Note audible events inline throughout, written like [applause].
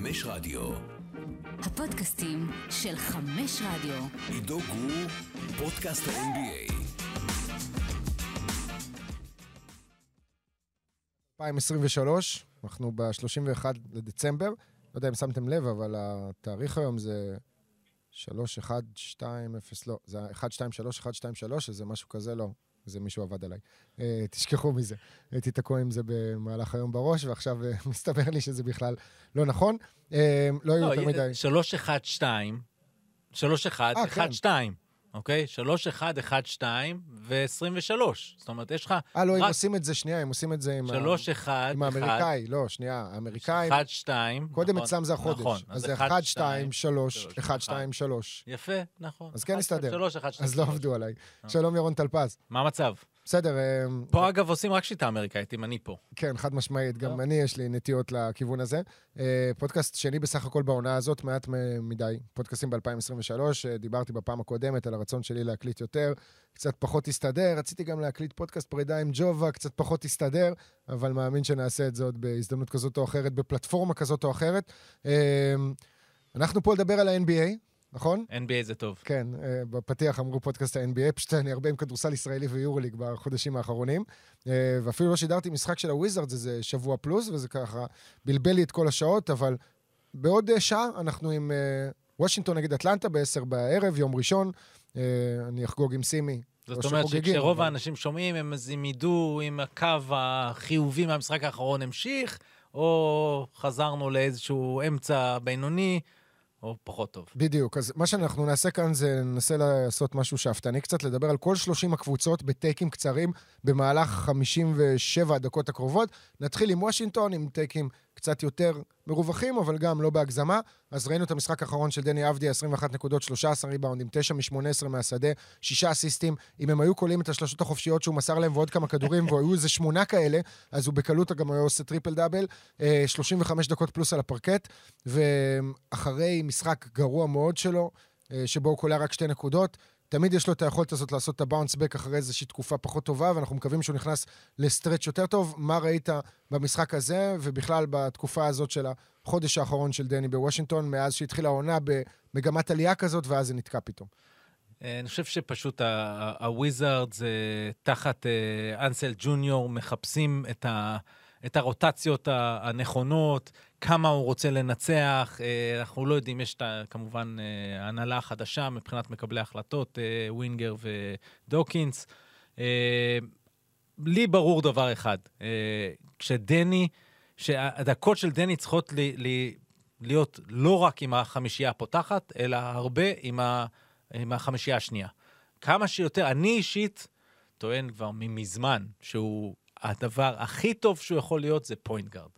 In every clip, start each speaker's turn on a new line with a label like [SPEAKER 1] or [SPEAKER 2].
[SPEAKER 1] חמש רדיו.
[SPEAKER 2] הפודקאסטים של חמש רדיו.
[SPEAKER 1] עידו גור, פודקאסט ה-NBA.
[SPEAKER 3] 2023, אנחנו ב-31 לדצמבר. לא יודע אם שמתם לב, אבל התאריך היום זה 3120, לא, זה 123, 123, שזה משהו כזה, לא. זה מישהו עבד עליי. אה, תשכחו מזה. הייתי תקוע עם זה במהלך היום בראש, ועכשיו אה, [laughs] מסתבר לי שזה בכלל לא נכון. אה, לא היו יותר מדי...
[SPEAKER 4] 312, 31,
[SPEAKER 3] אה, כן.
[SPEAKER 4] 12, אוקיי? 3112 ו-23. זאת אומרת, יש לך
[SPEAKER 3] אה, לא, הם
[SPEAKER 4] רק
[SPEAKER 3] עושים את זה, שנייה, הם עושים את זה עם ה-
[SPEAKER 4] 31,
[SPEAKER 3] עם האמריקאי. לא, שנייה, האמריקאים...
[SPEAKER 4] 1, 2.
[SPEAKER 3] קודם אצלם זה החודש.
[SPEAKER 4] נכון.
[SPEAKER 3] אז זה 1, 2, 3, 1, 2, 3.
[SPEAKER 4] יפה, נכון.
[SPEAKER 3] אז כן הסתדר.
[SPEAKER 4] 3, 1, 2,
[SPEAKER 3] אז לא עבדו עליי. שלום, ירון טלפז.
[SPEAKER 4] מה המצב?
[SPEAKER 3] בסדר, אה,
[SPEAKER 4] פה, אגב, עושים רק שיטה אמריקאית, אם אני פה.
[SPEAKER 3] כן, חד משמעית. גם אני יש לי נטיות לכיוון הזה. אה, פודקאסט שני בסך הכל בעונה הזאת, מעט מדי. פודקאסטים ב-2023, אה, דיברתי בפעם הקודמת על הרצון שלי להקליט יותר, קצת פחות הסתדר, רציתי גם להקליט פודקאסט פרידה עם ג'ובה, קצת פחות הסתדר, אבל מאמין שנעשה את זה עוד בהזדמנות כזאת או אחרת, בפלטפורמה כזאת או אחרת. אה, אנחנו פה לדבר על ה-NBA, נכון?
[SPEAKER 4] NBA זה טוב.
[SPEAKER 3] כן, אה, בפתיח אמרו פודקאסט ה-NBA, [laughs] פשוט אני הרבה עם כדורסל ישראלי ויורוליג בחודשים האחרונים, אה, ואפילו לא שידרתי משחק של הוויזארדס איזה שבוע פלוס, וזה ככה בלבל לי את כל השעות, אבל בעוד אה, שעה אנחנו עם וושינגטון נגד אטלנטה ב-10 בערב, יום ראשון. אני אחגוג עם סימי.
[SPEAKER 4] זאת אומרת שכשרוב
[SPEAKER 3] אבל-
[SPEAKER 4] האנשים שומעים, הם הם ידעו אם הקו החיובי מהמשחק האחרון המשיך, או חזרנו לאיזשהו אמצע בינוני, או פחות טוב.
[SPEAKER 3] בדיוק, אז מה שאנחנו נעשה כאן זה ננסה לעשות משהו שאפתני קצת, לדבר על כל 30 הקבוצות ב takeים קצרים במהלך 57 הדקות הקרובות. נתחיל עם וושינגטון, עם takeים קצת יותר מרווחים, אבל גם לא בהגזמה. אז ראינו את המשחק האחרון של דני אבדיה, 21 נקודות, 13 ריבאונדים, 9 מ-18 מהשדה, 6 אסיסטים. אם הם היו קולעים את השלשות החופשיות שהוא מסר להם ועוד כמה כדורים, [laughs] והיו איזה שמונה כאלה, אז הוא בקלות גם היה עושה triple double. אה, 35 דקות פלוס על הפרקט, ואחרי משחק גרוע מאוד שלו, אה, שבו הוא קולע רק שתי נקודות, תמיד יש לו את היכולת הזאת לעשות את ה bounce back אחרי איזושהי תקופה פחות טובה, ואנחנו מקווים שהוא נכנס ל stretch יותר טוב. מה ראית במשחק הזה, ובכלל בתקופה הזאת של החודש האחרון של דני בוושינגטון, מאז שהתחילה העונה במגמת עלייה כזאת, ואז זה נתקע פתאום.
[SPEAKER 4] אה, אני חושב שפשוט הוויזארדס תחת אה, אנסל ג'וניור מחפשים את, את הרוטציות הנכונות, כמה הוא רוצה לנצח. אה, אנחנו לא יודעים, יש את כמובן אה, הנהלה חדשה מבחינת מקבלי החלטות, אה, ווינגר ודוקינס. אה, לי ברור דבר אחד, אה, כשדני, שהדקות של דני צריכות לי, לי, להיות לא רק עם החמישייה הפותחת, אלא הרבה עם, ה, עם החמישייה השנייה. כמה שיותר, אני אישית טוען כבר מזמן שהוא, הדבר הכי טוב שהוא יכול להיות זה point guard.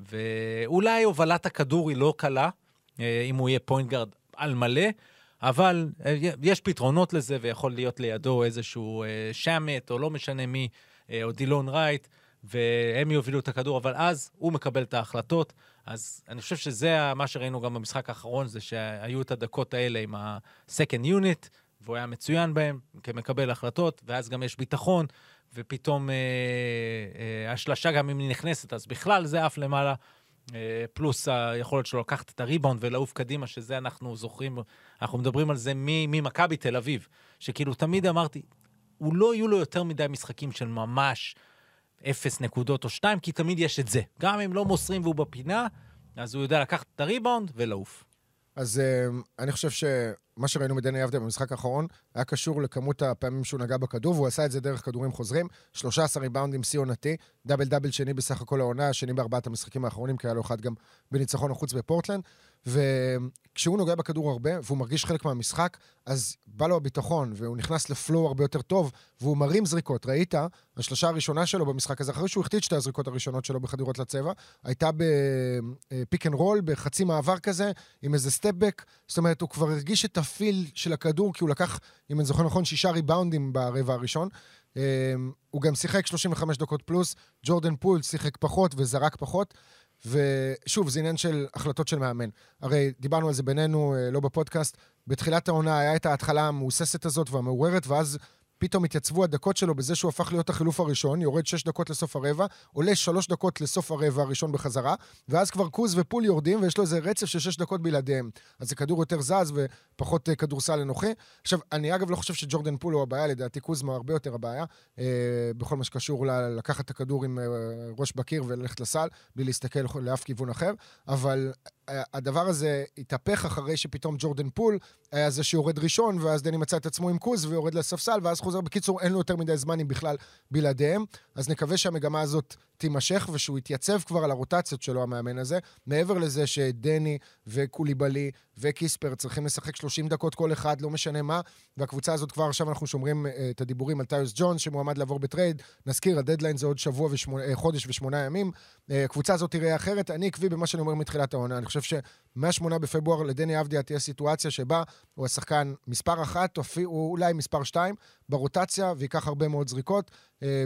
[SPEAKER 4] ואולי הובלת הכדור היא לא קלה, אה, אם הוא יהיה point guard על מלא, אבל אה, יש פתרונות לזה, ויכול להיות לידו איזשהו אה, שמט, או לא משנה מי, או דילון רייט, והם יובילו את הכדור, אבל אז הוא מקבל את ההחלטות. אז אני חושב שזה מה שראינו גם במשחק האחרון, זה שהיו את הדקות האלה עם ה-second unit, והוא היה מצוין בהם כמקבל החלטות, ואז גם יש ביטחון, ופתאום אה, אה, השלשה גם אם היא נכנסת, אז בכלל זה עף למעלה. אה, פלוס היכולת שלו לקחת את הריבאונד ולעוף קדימה, שזה אנחנו זוכרים, אנחנו מדברים על זה ממכבי תל אביב, שכאילו תמיד אמרתי, הוא לא יהיו לו יותר מדי משחקים של ממש אפס נקודות או שתיים, כי תמיד יש את זה. גם אם לא מוסרים והוא בפינה, אז הוא יודע לקחת את הריבאונד ולעוף.
[SPEAKER 3] אז uh, אני חושב שמה שראינו מדני אבדיה במשחק האחרון היה קשור לכמות הפעמים שהוא נגע בכדור, והוא עשה את זה דרך כדורים חוזרים. 13 ריבאונדים שיא עונתי, דאבל דאבל שני בסך הכל העונה, שני בארבעת המשחקים האחרונים, כי היה לו אחד גם בניצחון החוץ בפורטלנד. וכשהוא נוגע בכדור הרבה, והוא מרגיש חלק מהמשחק, אז בא לו הביטחון, והוא נכנס לפלואו הרבה יותר טוב, והוא מרים זריקות. ראית, השלושה הראשונה שלו במשחק הזה, אחרי שהוא החטיא את שתי הזריקות הראשונות שלו בחדירות לצבע, הייתה ב pick and roll, בחצי מעבר כזה, עם איזה stepback. זאת אומרת, הוא כבר הרגיש את ה feel של הכדור, כי הוא לקח, אם אני זוכר נכון, שישה ריבאונדים ברבע הראשון. אה, הוא גם שיחק 35 דקות פלוס, ג'ורדן פול שיחק פחות וזרק פחות. ושוב, זה עניין של החלטות של מאמן. הרי דיברנו על זה בינינו, אה, לא בפודקאסט, בתחילת העונה היה את ההתחלה המהוססת הזאת והמעוררת, ואז פתאום התייצבו הדקות שלו בזה שהוא הפך להיות החילוף הראשון, יורד שש דקות לסוף הרבע, עולה שלוש דקות לסוף הרבע הראשון בחזרה, ואז כבר קוז ופול יורדים, ויש לו איזה רצף של שש דקות בלעדיהם. אז זה כדור יותר זז ופחות אה, כדורסל אנוכי. עכשיו, אני אגב לא חושב שג'ורדן פול הוא הבעיה, לדעתי קוזמה הרבה יותר הבעיה, אה, בכל מה שקשור ל- לקחת את הכדור עם אה, ראש בקיר וללכת לסל, בלי להסתכל לאף כיוון אחר, אבל הדבר הזה התהפך אחרי שפתאום ג'ורדן פול היה זה שיורד ראשון, ואז דני מצא את עצמו עם קוז ויורד לספסל, ואז חוזר. בקיצור, אין לו יותר מדי זמן אם בכלל בלעדיהם. אז נקווה שהמגמה הזאת תימשך ושהוא יתייצב כבר על הרוטציות שלו, המאמן הזה. מעבר לזה שדני וקוליבאלי וקיספרט צריכים לשחק 30 דקות כל אחד, לא משנה מה, והקבוצה הזאת כבר עכשיו אנחנו שומרים אה, את הדיבורים על טייוס ג'ונס, שמועמד לעבור בטרייד. נזכיר, הדדליין זה עוד שבוע ושמונה, אה, חודש ושמונה ימים. אה, הקבוצה הזאת תראה אחרת. אני עקבי במה שאני אומר מתחילת העונה. אני חושב שמ-8 בפברואר לדני אבדיה תהיה סיטואציה שבה הוא השחקן מספר אחת, או אולי מספר שתיים, ברוטציה, וייקח הרבה מאוד זריקות,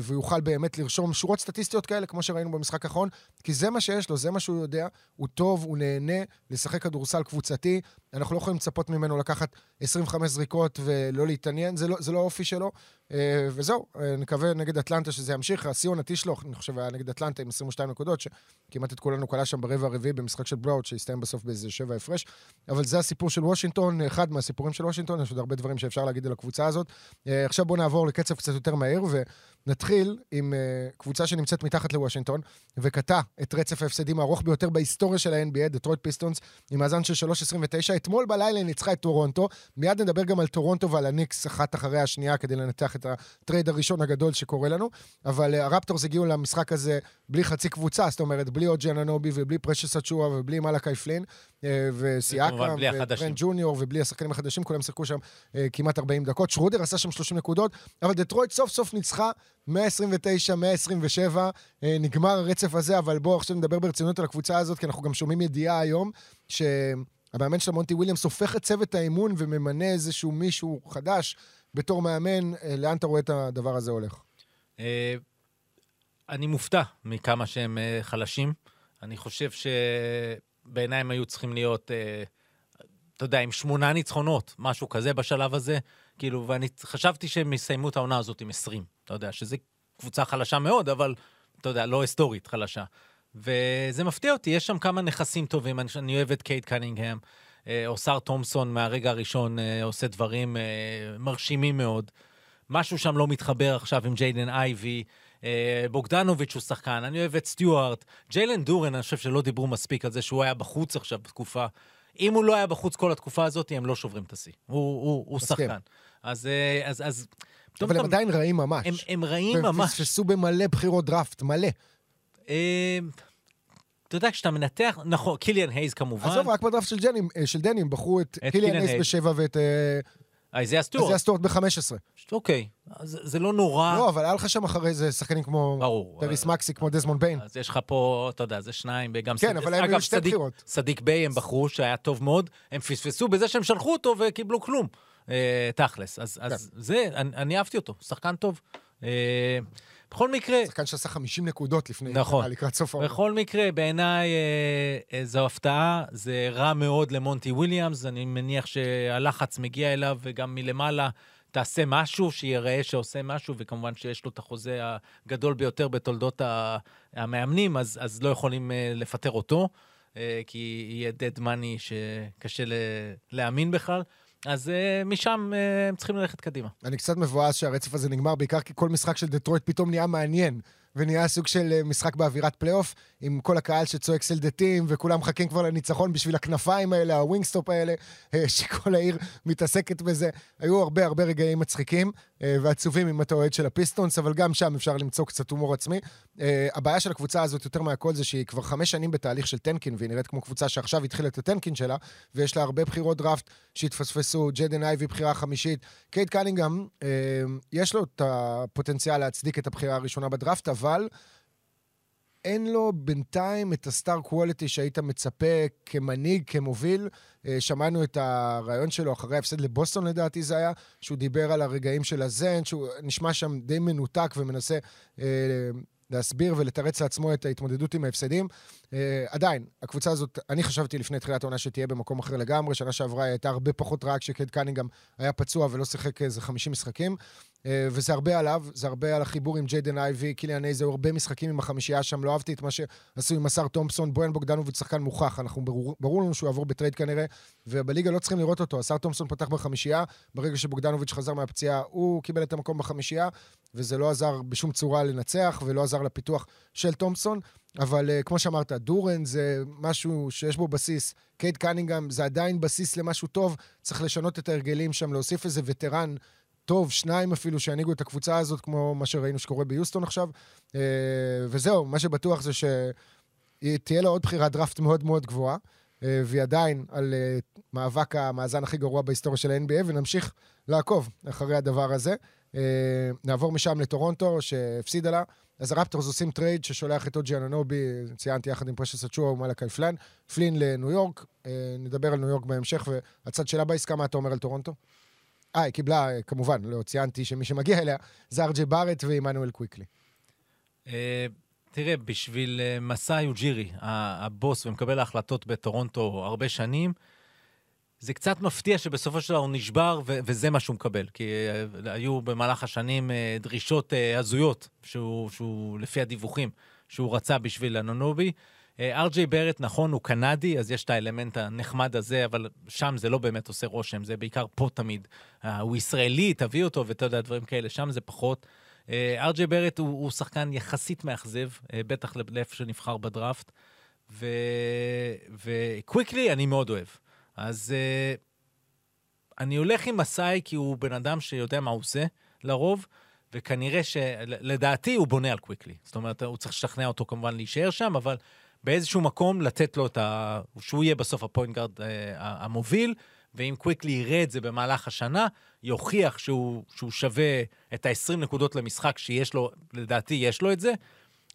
[SPEAKER 3] ויוכל באמת לרשום שורות סטטיסטיות כאלה, כמו שראינו במשחק האחרון, כי זה מה שיש לו, זה מה שהוא יודע, הוא טוב, הוא נהנה לשחק כדורסל קבוצתי, אנחנו לא יכולים לצפות ממנו לקחת 25 זריקות ולא להתעניין, זה לא, זה לא האופי שלו, אה, וזהו, אה, נקווה נגד אטלנטה שזה ימשיך, השיא עונתי שלו, אני חושב, היה נגד אטלנטה עם 22 נקודות, שכמעט את כולנו קלה שם ברבע הרביעי במשחק של בלאוט, שהסתיים בסוף באיזה שבע הפרש, אבל זה הסיפור של וושינגטון, אחד מהסיפורים של וושינגטון, יש עוד הרבה דברים שאפשר להגיד על הקבוצה הזאת. אה, עכשיו בואו נעבור לקצב קצת יותר מהיר, ונתחיל עם אה, קבוצה שנמצאת מתחת לוושינגטון, וקטעה את רצף ההפסדים הארוך ביותר בהיסטוריה של ה-NBA, דטרויט פיסטונס, עם מאזן של 3.29. אתמול בלילה ניצחה את טורונטו, מיד נדבר גם על טורונטו ועל הניקס אחת אחרי השנייה, כדי לנתח את הטרייד הראשון הגדול שקורה לנו, אבל אה, הרפטורס הגיעו למשחק הזה בלי חצי קבוצה, זאת אומרת, בלי אוג'י אננובי ובלי פרשס אצ'ואה ובלי מלאקי פלין, אה,
[SPEAKER 4] וכמובן בלי החדשים.
[SPEAKER 3] וטרנט ג'וניור ובלי השחקנים החדשים, כולם שיחקו שם אה, כמעט 40 דקות. שרודר עשה שם 30 נקודות, אבל דטרויט סוף סוף ניצחה 129, 127, אה, נגמר הרצף הזה, אבל בואו עכשיו נדבר ברצינות על הקבוצה הזאת, כי אנחנו גם שומעים ידיעה היום, שהמאמן שלה מונטי וויליאמס הופך את צוות האימון וממנה איזשהו מישהו חדש בתור מאמן. אה, לאן אתה רואה את הדבר הזה הולך?
[SPEAKER 4] אה, אני מופתע מכמה שהם אה, חלשים. אני חושב שבעיניי הם היו צריכים להיות, אה, אתה יודע, עם שמונה ניצחונות, משהו כזה בשלב הזה. כאילו, ואני חשבתי שהם יסיימו את העונה הזאת עם 20. אתה יודע, שזו קבוצה חלשה מאוד, אבל, אתה יודע, לא היסטורית חלשה. וזה מפתיע אותי, יש שם כמה נכסים טובים. אני, אני אוהב את קייט קנינגהם, אה, או שר תומפסון מהרגע הראשון אה, עושה דברים אה, מרשימים מאוד. משהו שם לא מתחבר עכשיו עם ג'יידן אייבי. בוגדנוביץ' הוא שחקן, אני אוהב את סטיוארט. ג'יילן דורן, אני חושב שלא דיברו מספיק על זה שהוא היה בחוץ עכשיו בתקופה. אם הוא לא היה בחוץ כל התקופה הזאת, הם לא שוברים את השיא. הוא, הוא, הוא. שחקן. אז, אה, אז, אז...
[SPEAKER 3] אבל הם עדיין רעים ממש.
[SPEAKER 4] הם, הם רעים
[SPEAKER 3] והם
[SPEAKER 4] ממש.
[SPEAKER 3] פספסו במלא בחירות דראפט, מלא.
[SPEAKER 4] אה, אתה יודע, כשאתה מנתח, נכון, קיליאן הייז כמובן,
[SPEAKER 3] עזוב, רק בדראפט של אה, של דני, הם בחרו את
[SPEAKER 4] את
[SPEAKER 3] קיליאן
[SPEAKER 4] הייז.
[SPEAKER 3] בשבע ואת
[SPEAKER 4] אייזיה
[SPEAKER 3] אייזיה
[SPEAKER 4] סטוארט.
[SPEAKER 3] סטוארט ב-15.
[SPEAKER 4] אוקיי, אז זה לא נורא.
[SPEAKER 3] לא, אבל היה לך שם אחרי זה שחקנים כמו
[SPEAKER 4] ברור.
[SPEAKER 3] טייריס
[SPEAKER 4] אה,
[SPEAKER 3] מקסי, כמו דזמונד ביין.
[SPEAKER 4] אז יש לך פה, אתה יודע, זה שניים, וגם...
[SPEAKER 3] כן, אבל הם היו
[SPEAKER 4] אגב,
[SPEAKER 3] שתי בחירות.
[SPEAKER 4] סדיק ביי הם בחרו, שהיה טוב מאוד, הם פספסו בזה שהם שלחו אותו וקיבלו כלום, אה, תכלס. אז,
[SPEAKER 3] כן.
[SPEAKER 4] זה, אני, אני אהבתי אותו, שחקן טוב. בכל מקרה,
[SPEAKER 3] שחקן שעשה 50 נקודות לפני,
[SPEAKER 4] נכון.
[SPEAKER 3] אה, לקראת סוף העונה.
[SPEAKER 4] בכל מקרה, בעיניי אה, אה, זו הפתעה, זה רע מאוד למונטי וויליאמס, אני מניח שהלחץ מגיע אליו, וגם מלמעלה תעשה משהו, שיראה שעושה משהו, וכמובן שיש לו את החוזה הגדול ביותר בתולדות המאמנים, אז, אז לא יכולים אה, לפטר אותו, כי יהיה dead money שקשה להאמין בכלל. אז אה, משם אה, הם צריכים ללכת קדימה.
[SPEAKER 3] אני קצת מבואס שהרצף הזה נגמר, בעיקר כי כל משחק של דטרויט פתאום נהיה מעניין. ונהיה סוג של אה, משחק באווירת פלייאוף, עם כל הקהל שצועק sell the team, וכולם מחכים כבר לניצחון בשביל הכנפיים האלה, הווינגסטופ האלה, [laughs] שכל העיר מתעסקת בזה. היו הרבה הרבה רגעים מצחיקים ועצובים אם אתה אוהד של הפיסטונס, אבל גם שם אפשר למצוא קצת הומור עצמי. אה, הבעיה של הקבוצה הזאת יותר מהכל זה שהיא כבר חמש שנים בתהליך של tanking, והיא נראית כמו קבוצה שעכשיו התחילה את ה tanking שלה, ויש לה הרבה בחירות דראפט שהתפספסו, ג'דן אייבי בחירה חמישית. קייד קנינגהם, אה, יש לו את הפוטנציאל להצדיק את הבחירה הראשונה בדראפט, אבל אין לו בינתיים את ה star quality שהיית מצפה כמנהיג, כמוביל. אה, שמענו את הריאיון שלו אחרי ההפסד לבוסטון לדעתי זה היה, שהוא דיבר על הרגעים של הזן, שהוא נשמע שם די מנותק ומנסה אה, להסביר ולתרץ לעצמו את ההתמודדות עם ההפסדים. אה, עדיין, הקבוצה הזאת, אני חשבתי לפני תחילת העונה שתהיה במקום אחר לגמרי, שנה שעברה היא הייתה הרבה פחות רעה כשקייד קנינגהם היה פצוע ולא שיחק איזה 50 משחקים. אה, וזה הרבה עליו, זה הרבה על החיבור עם ג'יידן אייבי, קיליאן הייז, היו הרבה משחקים עם החמישייה שם, לא אהבתי את מה שעשו עם אוסר תומפסון, בויאן בוגדנוביץ' שחקן מוכח, אנחנו ברור, ברור לנו שהוא יעבור בטרייד כנראה, ובליגה לא צריכים לראות אותו, השר תומפסון פתח בחמישייה, ברגע שבוגדנוביץ' חזר מהפציעה, הוא קיבל את המקום בחמישייה, וזה לא עזר בשום צורה לנצח, ולא עזר לפיתוח של תומפסון, אבל uh, כמו שאמרת, דורן זה משהו שיש בו בסיס, קייט קנינגהם זה עדיין בסיס למשהו טוב, צריך לשנות את ההרגלים שם, להוסיף איזה וטרן טוב, שניים אפילו, שינהיגו את הקבוצה הזאת, כמו מה שראינו שקורה ביוסטון עכשיו. אה, וזהו, מה שבטוח זה שתהיה לה עוד בחירת דראפט מאוד מאוד גבוהה, אה, והיא עדיין על אה, מאבק המאזן הכי גרוע בהיסטוריה של ה-NBA, ונמשיך לעקוב אחרי הדבר הזה. נעבור משם לטורונטו, שהפסידה לה. אז הרפטורס עושים טרייד ששולח את אוג'י אננובי, ציינתי יחד עם פרשס אצ'ואה ומלאקי פלן, פלין לניו יורק. נדבר על ניו יורק בהמשך, והצד שלה בעסקה, מה אתה אומר על טורונטו? אה, היא קיבלה, כמובן, לא ציינתי שמי שמגיע אליה זה ארג'יי בארט ועמנואל קוויקלי.
[SPEAKER 4] אה, תראה, בשביל אה, מסאי אוג'ירי, הבוס ומקבל ההחלטות בטורונטו הרבה שנים, זה קצת מפתיע שבסופו של דבר הוא נשבר ו- וזה מה שהוא מקבל. כי uh, היו במהלך השנים uh, דרישות uh, הזויות, שהוא, שהוא, לפי הדיווחים, שהוא רצה בשביל אנונובי. ארג'יי ברט, נכון, הוא קנדי, אז יש את האלמנט הנחמד הזה, אבל שם זה לא באמת עושה רושם, זה בעיקר פה תמיד. Uh, הוא ישראלי, תביא אותו, ואתה יודע, דברים כאלה, שם זה פחות. ארג'יי אה, בארט הוא, הוא שחקן יחסית מאכזב, אה, בטח לאיפה שנבחר בדראפט. וקוויקלי אני מאוד אוהב. אז אה, אני הולך עם מסאי כי הוא בן אדם שיודע מה הוא עושה, לרוב. וכנראה שלדעתי הוא בונה על קוויקלי. זאת אומרת, הוא צריך לשכנע אותו כמובן להישאר שם, אבל באיזשהו מקום לתת לו את ה... שהוא יהיה בסוף ה point guard אה, המוביל, ואם קוויקלי יראה את זה במהלך השנה, יוכיח שהוא, שהוא שווה את ה-20 נקודות למשחק שיש לו, לדעתי יש לו את זה,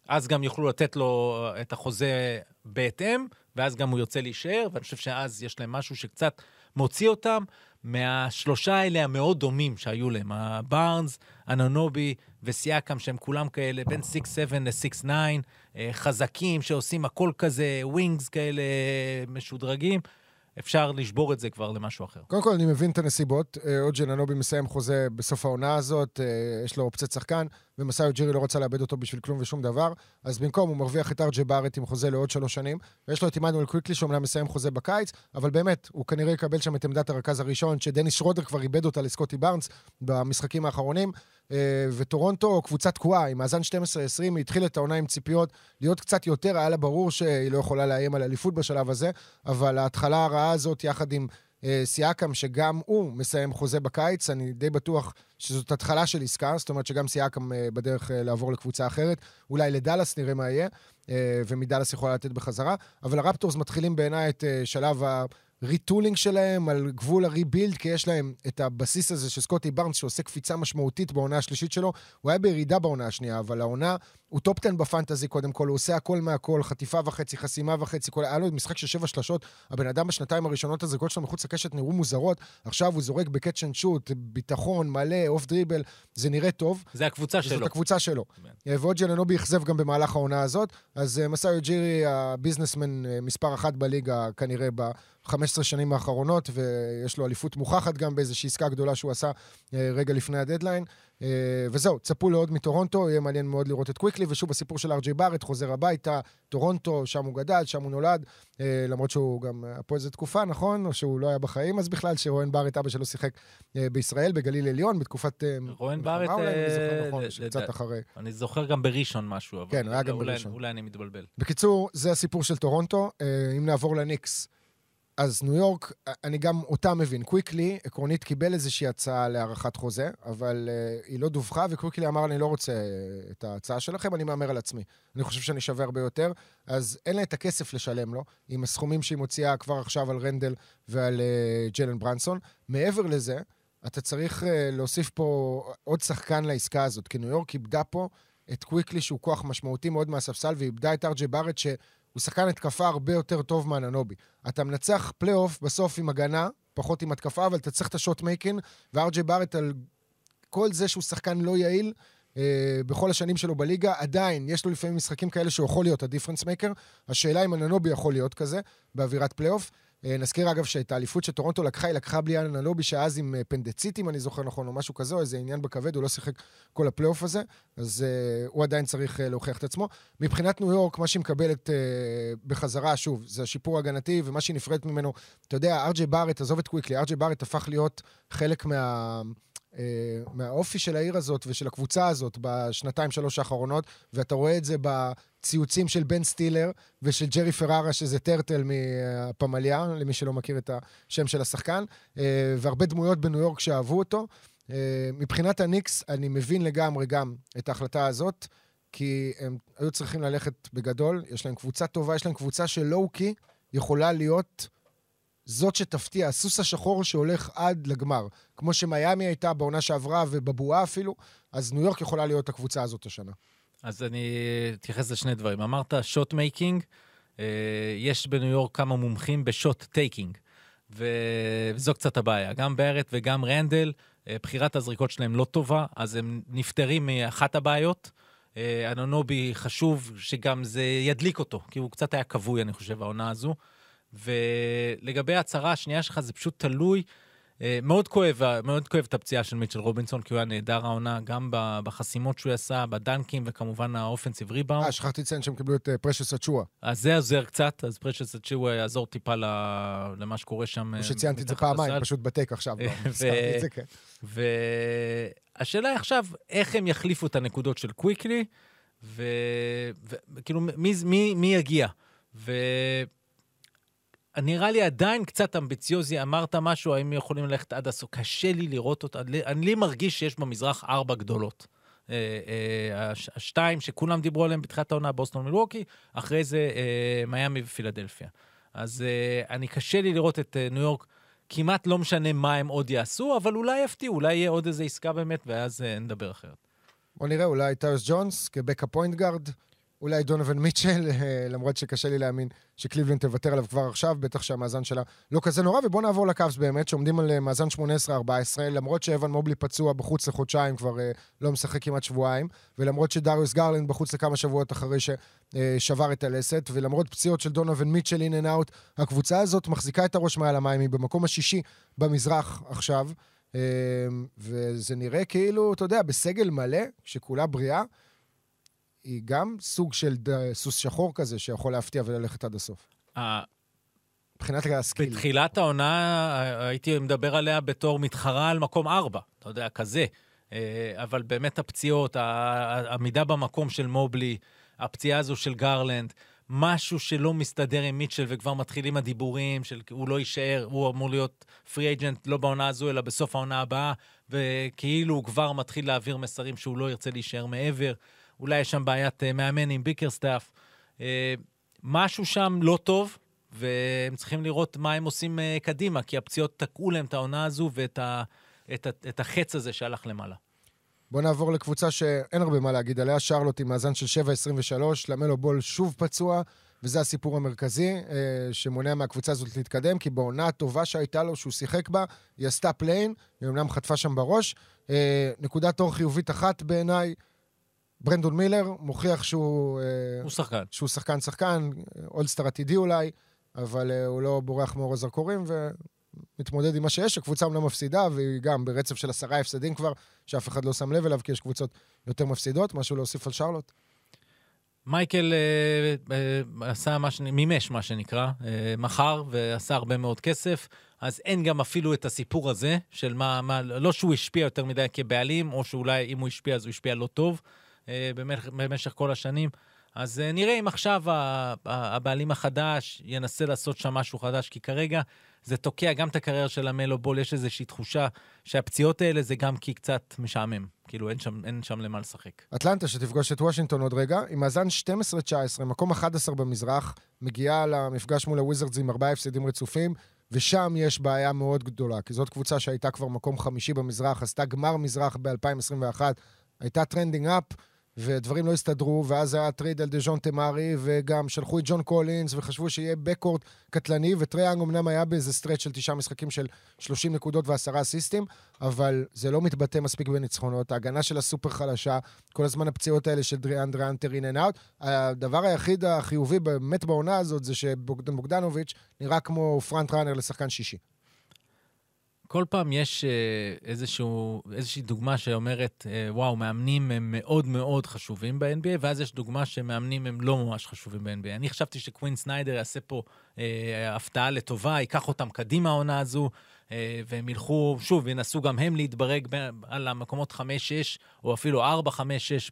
[SPEAKER 4] אז גם יוכלו לתת לו את החוזה בהתאם, ואז גם הוא ירצה להישאר, ואני חושב שאז יש להם משהו שקצת מוציא אותם מהשלושה האלה המאוד דומים שהיו להם, הבארנס, אנונובי וסיאקם, שהם כולם כאלה בין 6-7 ל-6-9, אה, חזקים, שעושים הכל כזה, ווינגס כאלה משודרגים. אפשר לשבור את זה כבר למשהו אחר.
[SPEAKER 3] קודם כל, אני מבין את הנסיבות. אה, אוג'ן אנובי מסיים חוזה בסוף העונה הזאת, אה, יש לו אופציית שחקן, ומסאיו ג'ירי לא רצה לאבד אותו בשביל כלום ושום דבר, אז במקום הוא מרוויח את ארג'ה בארט עם חוזה לעוד שלוש שנים, ויש לו את עמנואל קוויקלי שאומנם מסיים חוזה בקיץ, אבל באמת, הוא כנראה יקבל שם את עמדת הרכז הראשון, שדניס שרודר כבר איבד אותה לסקוטי בארנס במשחקים האחרונים. אה, וטורונטו קבוצה תקועה, עם מאזן 12-20, היא התחילה את העונה עם ציפיות להיות קצת יותר, היה לה ברור שהיא לא יכולה לאיים על אליפות בשלב הזה, אבל ההתחלה הרעה הזאת, יחד עם סיאקם, שגם הוא מסיים חוזה בקיץ, אני די בטוח שזאת התחלה של עסקה, זאת אומרת שגם סיאקם אה, בדרך לעבור לקבוצה אחרת, אולי לדאלאס נראה מה יהיה, ומדאלאס יכולה לתת בחזרה, אבל הרפטורס מתחילים בעיניי את שלב ה... retooling שלהם, על גבול ה rebuild, כי יש להם את הבסיס הזה של סקוטי בארנס, שעושה קפיצה משמעותית בעונה השלישית שלו. הוא היה בירידה בעונה השנייה, אבל העונה, הוא top 10 ב fantasy קודם כל, הוא עושה הכל מהכל, חטיפה וחצי, חסימה וחצי, כל... היה לו משחק של שבע שלשות, הבן אדם בשנתיים הראשונות הזריקות שלו מחוץ לקשת נראו מוזרות, עכשיו הוא זורק ב catch and shoot, ביטחון, מלא, off dribble, זה נראה טוב.
[SPEAKER 4] זה הקבוצה שלו. זאת
[SPEAKER 3] הקבוצה שלו. Yeah. ואוג'י אננובי אכזב גם במהלך העונה הזאת, אז אה, מסאי יוג'ירי, ה businessman אה, מספר אחת בליגה, כנראה ב... 15 שנים האחרונות, ויש לו אליפות מוכחת גם באיזושהי עסקה גדולה שהוא עשה אה, רגע לפני הדדליין. אה, וזהו, צפו לעוד מטורונטו, יהיה מעניין מאוד לראות את קוויקלי, ושוב הסיפור של ארג'י בארט, חוזר הביתה, טורונטו, שם הוא גדל, שם הוא נולד, אה, למרות שהוא גם פה איזה תקופה, נכון? או שהוא לא היה בחיים אז בכלל, שרואן בארט, אבא שלו שיחק בישראל, בגליל עליון, בתקופת...
[SPEAKER 4] רואן בארט...
[SPEAKER 3] אולי אני זוכר נכון, קצת אחרי.
[SPEAKER 4] אני זוכר גם בראשון משהו, אבל...
[SPEAKER 3] כן, היה גם בראשון.
[SPEAKER 4] אולי אני מתבלבל.
[SPEAKER 3] בקיצור, זה הסיפור של טורונטו. אם נעבור לניקס, אז ניו יורק, אני גם אותה מבין. קוויקלי, עקרונית, קיבל איזושהי הצעה להארכת חוזה, אבל uh, היא לא דווחה, וקוויקלי אמר, אני לא רוצה uh, את ההצעה שלכם, אני מהמר על עצמי. אני חושב שאני שווה הרבה יותר, אז אין לה את הכסף לשלם לו, עם הסכומים שהיא מוציאה כבר עכשיו על רנדל ועל uh, ג'לן ברנסון. מעבר לזה, אתה צריך uh, להוסיף פה עוד שחקן לעסקה הזאת, כי ניו יורק איבדה פה את קוויקלי, שהוא כוח משמעותי מאוד מהספסל, ואיבדה את ארג'י בארט, ש... הוא שחקן התקפה הרבה יותר טוב מאנונובי. אתה מנצח פלייאוף בסוף עם הגנה, פחות עם התקפה, אבל אתה צריך את ה shot making, וארג'י בארט על כל זה שהוא שחקן לא יעיל, אה, בכל השנים שלו בליגה, עדיין יש לו לפעמים משחקים כאלה שהוא יכול להיות ה difference maker. השאלה אם אנונובי יכול להיות כזה באווירת פלייאוף. אה, נזכיר אגב שאת האליפות שטורונטו לקחה, היא לקחה בלי אנונובי, שאז עם אה, אפנדציט, אם אני זוכר נכון, או משהו כזה, או איזה עניין בכבד, הוא לא שיחק כל הפלייאוף הזה, אז uh, הוא עדיין צריך uh, להוכיח את עצמו. מבחינת ניו יורק, מה שהיא מקבלת uh, בחזרה, שוב, זה השיפור ההגנתי, ומה שהיא נפרדת ממנו, אתה יודע, ארג'י בארט, עזוב את קוויקלי, ארג'י בארט הפך להיות חלק מה... Uh, מהאופי של העיר הזאת ושל הקבוצה הזאת בשנתיים, שלוש האחרונות, ואתה רואה את זה בציוצים של בן סטילר ושל ג'רי פררה, שזה טרטל מהפמליה, למי שלא מכיר את השם של השחקן, uh, והרבה דמויות בניו יורק שאהבו אותו. אה, מבחינת הניקס, אני מבין לגמרי גם את ההחלטה הזאת, כי הם היו צריכים ללכת בגדול, יש להם קבוצה טובה, יש להם קבוצה של low-key יכולה להיות זאת שתפתיע, הסוס השחור שהולך עד לגמר. כמו שמיאמי הייתה בעונה שעברה ובבועה אפילו, אז ניו יורק יכולה להיות הקבוצה הזאת השנה.
[SPEAKER 4] אז אני אתייחס לשני דברים. אמרת shot making, יש בניו יורק כמה מומחים ב shot taking, וזו קצת הבעיה. גם בארט וגם רנדל, אה, בחירת הזריקות שלהם לא טובה, אז הם נפטרים מאחת הבעיות. אה, אנונובי חשוב שגם זה ידליק אותו, כי הוא קצת היה כבוי, אני חושב, העונה הזו. ולגבי ההצהרה השנייה שלך, זה פשוט תלוי. אה, מאוד כואב, מאוד כואב את הפציעה של מיטשל רובינסון, כי הוא היה נהדר העונה, גם בחסימות שהוא עשה, בדנקים, וכמובן ה offensive rebound.
[SPEAKER 3] אה, שכחתי לציין שהם קיבלו את פרשס אצ'יואה.
[SPEAKER 4] אז זה עוזר קצת, אז פרשס אצ'יואה יעזור טיפה למה שקורה שם.
[SPEAKER 3] כמו שציינתי את זה פעמיים, פשוט בטק עכשיו. [laughs] זה, כן.
[SPEAKER 4] והשאלה היא עכשיו, איך הם יחליפו את הנקודות של קוויקלי, וכאילו, מי יגיע? נראה לי עדיין קצת אמביציוזי, אמרת משהו, האם יכולים ללכת עד הסוף? קשה לי לראות אותה. אני לי מרגיש שיש במזרח ארבע גדולות. אה, אה, השתיים שכולם דיברו עליהן בתחילת העונה, בוסטון מילווקי, אחרי זה אה, מיאמי ופילדלפיה. אז אני קשה לי לראות את ניו יורק, כמעט לא משנה מה הם עוד יעשו, אבל אולי יפתיעו, אולי יהיה עוד איזה עסקה באמת, ואז נדבר אחרת.
[SPEAKER 3] בוא נראה, אולי טאיוס ג'ונס כ backup point guard, אולי דונובין מיטשל, אה, למרות שקשה לי להאמין שקליבלנד תוותר עליו כבר עכשיו, בטח שהמאזן שלה לא כזה נורא. ובואו נעבור לקאבס באמת, שעומדים על אה, מאזן 18-14, למרות שאבן מובלי פצוע בחוץ לחודשיים, כבר אה, לא משחק כמעט שבועיים, ולמרות שדריוס גרלנד בחוץ לכמה שבועות אחרי ששבר את הלסת, ולמרות פציעות של דונובין מיטשל in and out, הקבוצה הזאת מחזיקה את הראש מעל המים, היא במקום השישי במזרח עכשיו. וזה נראה כאילו, אתה יודע, בסגל מלא, שכולה בריאה, היא גם סוג של סוס שחור כזה, שיכול להפתיע וללכת עד הסוף. מבחינת הסקיל.
[SPEAKER 4] בתחילת העונה הייתי מדבר עליה בתור מתחרה על מקום ארבע, אתה יודע, כזה. אה, אבל באמת הפציעות, העמידה במקום של מובלי, הפציעה הזו של גרלנד, משהו שלא מסתדר עם מיטשל וכבר מתחילים הדיבורים של הוא לא יישאר, הוא אמור להיות פרי אייג'נט לא בעונה הזו אלא בסוף העונה הבאה, וכאילו הוא כבר מתחיל להעביר מסרים שהוא לא ירצה להישאר מעבר. אולי יש שם בעיית uh, מאמן עם ביקרסטאף. Uh, משהו שם לא טוב, והם צריכים לראות מה הם עושים אה, קדימה, כי הפציעות תקעו להם את העונה הזו ואת ה, את, את החץ הזה שהלך למעלה.
[SPEAKER 3] בואו נעבור לקבוצה שאין הרבה מה להגיד עליה, שרלוט עם מאזן של 7-23, למלו בול שוב פצוע, וזה הסיפור המרכזי שמונע מהקבוצה הזאת להתקדם, כי בעונה הטובה שהייתה לו, שהוא שיחק בה, היא עשתה play-in, היא אמנם חטפה שם בראש. נקודת אור חיובית אחת בעיניי, ברנדון מילר מוכיח שהוא...
[SPEAKER 4] אה, הוא שחקן.
[SPEAKER 3] שהוא שחקן שחקן, אולסטר עתידי אולי, אבל אה, הוא לא בורח מאור הזרקורים ומתמודד עם מה שיש. הקבוצה אומנם מפסידה, והיא גם ברצף של עשרה הפסדים כבר, שאף אחד לא שם לב אליו, כי יש קבוצות יותר מפסידות. משהו להוסיף על שרלוט?
[SPEAKER 4] מייקל אה, אה, עשה מה ש... מימש, מה שנקרא, אה, מכר ועשה הרבה מאוד כסף, אז אין גם אפילו את הסיפור הזה של מה, מה, לא שהוא השפיע יותר מדי כבעלים, או שאולי אם הוא השפיע אז הוא השפיע לא טוב. אה, במשך כל השנים. אז אה, נראה אם עכשיו הבעלים החדש ינסה לעשות שם משהו חדש, כי כרגע זה תוקע גם את הקריירה של המלו בול, יש איזושהי תחושה שהפציעות האלה זה גם כי קצת משעמם. כאילו, אין שם, אין שם למה לשחק.
[SPEAKER 3] אטלנטה, שתפגוש את וושינגטון עוד רגע, עם מאזן 12-19, מקום 11 במזרח, מגיעה למפגש מול הוויזרדס עם ארבעה הפסדים רצופים, ושם יש בעיה מאוד גדולה, כי זאת קבוצה שהייתה כבר מקום חמישי במזרח, עשתה גמר מזרח ב-2021, הייתה trending up, ודברים לא הסתדרו, ואז היה טרייד על דז'ונטה מארי, וגם שלחו את ג'ון קולינס, וחשבו שיהיה backcourt קטלני, וטרי יאנג אמנם היה באיזה stretch של תשעה משחקים של 30 נקודות ועשרה אסיסטים, אבל זה לא מתבטא מספיק בניצחונות. ההגנה שלה סופר חלשה, כל הזמן הפציעות האלה של דיאנדרה האנטר in and out. הדבר היחיד החיובי באמת בעונה הזאת זה שבוגדנוביץ' נראה כמו front runner לשחקן שישי.
[SPEAKER 4] כל פעם יש אה, איזשהו, איזושהי דוגמה שאומרת, אה, וואו, מאמנים הם מאוד מאוד חשובים ב-NBA, ואז יש דוגמה שמאמנים הם לא ממש חשובים ב-NBA. אני חשבתי שקווין סניידר יעשה פה אה, הפתעה לטובה, ייקח אותם קדימה העונה הזו, אה, והם ילכו, שוב, ינסו גם הם להתברג על המקומות 5-6, או אפילו 4-5-6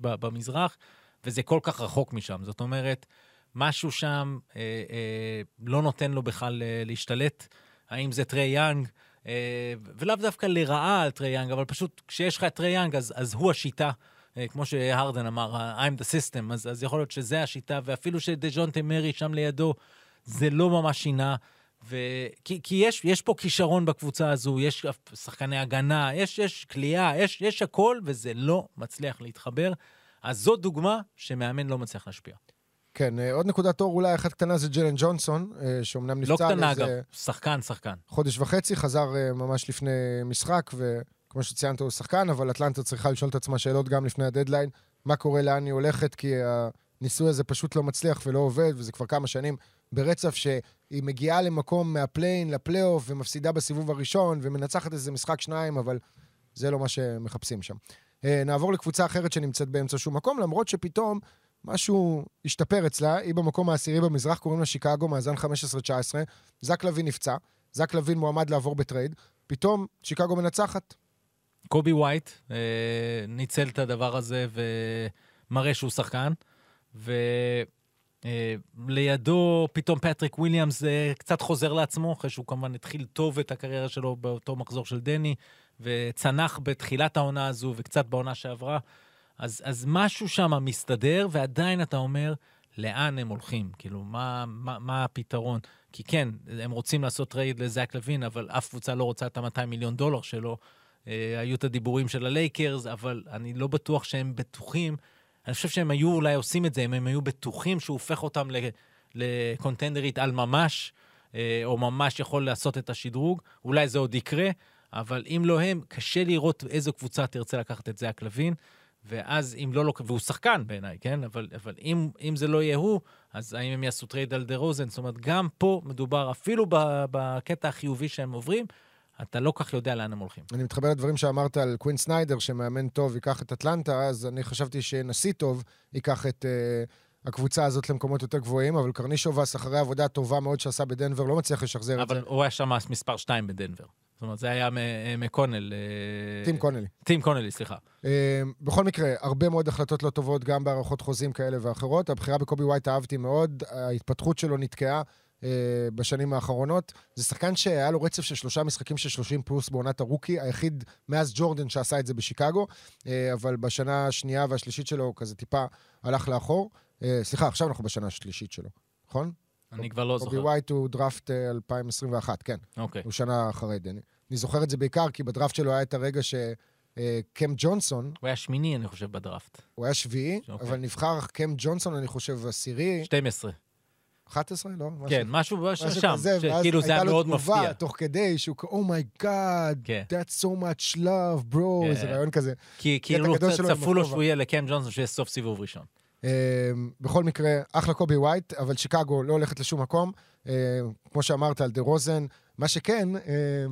[SPEAKER 4] ב- במזרח, וזה כל כך רחוק משם. זאת אומרת, משהו שם אה, אה, לא נותן לו בכלל אה, להשתלט. האם זה טרי יאנג? אה, ולאו דווקא לרעה על טרי יאנג, אבל פשוט כשיש לך את טרי יאנג, אז, אז הוא השיטה. אה, כמו שהרדן אמר, I'm the system, אז, אז יכול להיות שזה השיטה, ואפילו שדז'ונטה מארי שם לידו, זה לא ממש שינה. ו... כי, כי יש, יש פה כישרון בקבוצה הזו, יש שחקני הגנה, יש, יש קליעה, יש, יש הכל, וזה לא מצליח להתחבר. אז זו דוגמה שמאמן לא מצליח להשפיע.
[SPEAKER 3] כן, אה, עוד נקודת אור אולי אחת קטנה זה ג'לן ג'ונסון, אה, שאומנם נפצע
[SPEAKER 4] לא קטנה,
[SPEAKER 3] לאיזה
[SPEAKER 4] אגב, שחקן, שחקן.
[SPEAKER 3] חודש וחצי, חזר אה, ממש לפני משחק, וכמו שציינת הוא שחקן, אבל אטלנטה צריכה לשאול את עצמה שאלות גם לפני הדדליין, מה קורה, לאן היא הולכת, כי הניסוי הזה פשוט לא מצליח ולא עובד, וזה כבר כמה שנים ברצף שהיא מגיעה למקום מהפליין לפלייאוף, ומפסידה בסיבוב הראשון, ומנצחת איזה משחק שניים, אבל זה לא מה שמחפשים שם. נעבור לקבוצה אחרת שנמצאת באמצע שום מקום, למרות שפתאום משהו השתפר אצלה, היא במקום העשירי במזרח, קוראים לה שיקגו, מאזן 15-19. זק לוין נפצע, זק לוין מועמד לעבור בטרייד, פתאום שיקגו מנצחת.
[SPEAKER 4] קובי ווייט אה, ניצל את הדבר הזה ומראה שהוא שחקן, ולידו פתאום פטריק וויליאמס אה, קצת חוזר לעצמו, אחרי שהוא כמובן התחיל טוב את הקריירה שלו באותו מחזור של דני, וצנח בתחילת העונה הזו וקצת בעונה שעברה. אז, אז משהו שם מסתדר, ועדיין אתה אומר, לאן הם הולכים? כאילו, מה, מה, מה הפתרון? כי כן, הם רוצים לעשות טרייד לזאק לוין, אבל אף קבוצה לא רוצה את ה-200 מיליון דולר שלו. אה, היו את הדיבורים של הלייקרס, אבל אני לא בטוח שהם בטוחים. אני חושב שהם היו אולי עושים את זה, אם הם היו בטוחים שהוא הופך אותם ל contender של ממש, אה, או ממש יכול לעשות את השדרוג. אולי זה עוד יקרה, אבל אם לא הם, קשה לראות איזו קבוצה תרצה לקחת את זאק לוין. ואז אם לא, והוא שחקן בעיניי, כן? אבל, אבל אם, אם זה לא יהיה הוא, אז האם הם יעשו טרייד על דה רוזן? זאת אומרת, גם פה מדובר, אפילו בקטע החיובי שהם עוברים, אתה לא כל כך יודע לאן הם הולכים.
[SPEAKER 3] אני מתחבר לדברים שאמרת על קווין סניידר, שמאמן טוב ייקח את אטלנטה, אז אני חשבתי שנשיא טוב ייקח את אה, הקבוצה הזאת למקומות יותר גבוהים, אבל קרנישובס, אחרי עבודה טובה מאוד שעשה בדנבר, לא מצליח לשחזר את זה.
[SPEAKER 4] אבל הוא היה שם מספר 2 בדנבר. זאת אומרת, זה היה מקונל. אה,
[SPEAKER 3] טים קונלי.
[SPEAKER 4] טים קונלי, סליחה.
[SPEAKER 3] אה, בכל מקרה, הרבה מאוד החלטות לא טובות, גם בהערכות חוזים כאלה ואחרות. הבחירה בקובי ווייט אהבתי מאוד, ההתפתחות שלו נתקעה. אה, בשנים האחרונות. זה שחקן שהיה לו רצף של שלושה משחקים של 30 פלוס בעונת הרוקי, היחיד מאז ג'ורדן שעשה את זה בשיקגו, אבל בשנה השנייה והשלישית שלו הוא כזה טיפה הלך לאחור. סליחה, עכשיו אנחנו בשנה השלישית שלו, נכון?
[SPEAKER 4] אני כבר לא זוכר.
[SPEAKER 3] קובי ווייט הוא דראפט 2021, כן.
[SPEAKER 4] אוקיי.
[SPEAKER 3] הוא שנה אחרי דני. אני זוכר את זה בעיקר כי בדראפט שלו היה את הרגע שקם ג'ונסון...
[SPEAKER 4] הוא היה שמיני, אני חושב, בדראפט.
[SPEAKER 3] הוא היה שביעי,
[SPEAKER 4] אוקיי.
[SPEAKER 3] אבל נבחר קם ג'ונסון, אני חושב, עשירי.
[SPEAKER 4] 12.
[SPEAKER 3] 11? לא?
[SPEAKER 4] כן, משהו
[SPEAKER 3] משהו
[SPEAKER 4] שם,
[SPEAKER 3] כזה,
[SPEAKER 4] שכאילו זה היה
[SPEAKER 3] הייתה לו
[SPEAKER 4] מאוד
[SPEAKER 3] תגובה
[SPEAKER 4] מפתיע.
[SPEAKER 3] תוך כדי, שהוא כ- oh my god,
[SPEAKER 4] כן.
[SPEAKER 3] that's so much love, bro,
[SPEAKER 4] כן.
[SPEAKER 3] איזה רעיון כזה.
[SPEAKER 4] כי כאילו צפו לו. שהוא יהיה לקם ג'ונסון, שיהיה סוף סיבוב ראשון.
[SPEAKER 3] אה, בכל מקרה, אחלה קובי ווייט, אבל שיקגו לא הולכת לשום מקום. אה, כמו שאמרת על דה רוזן, מה שכן, אה,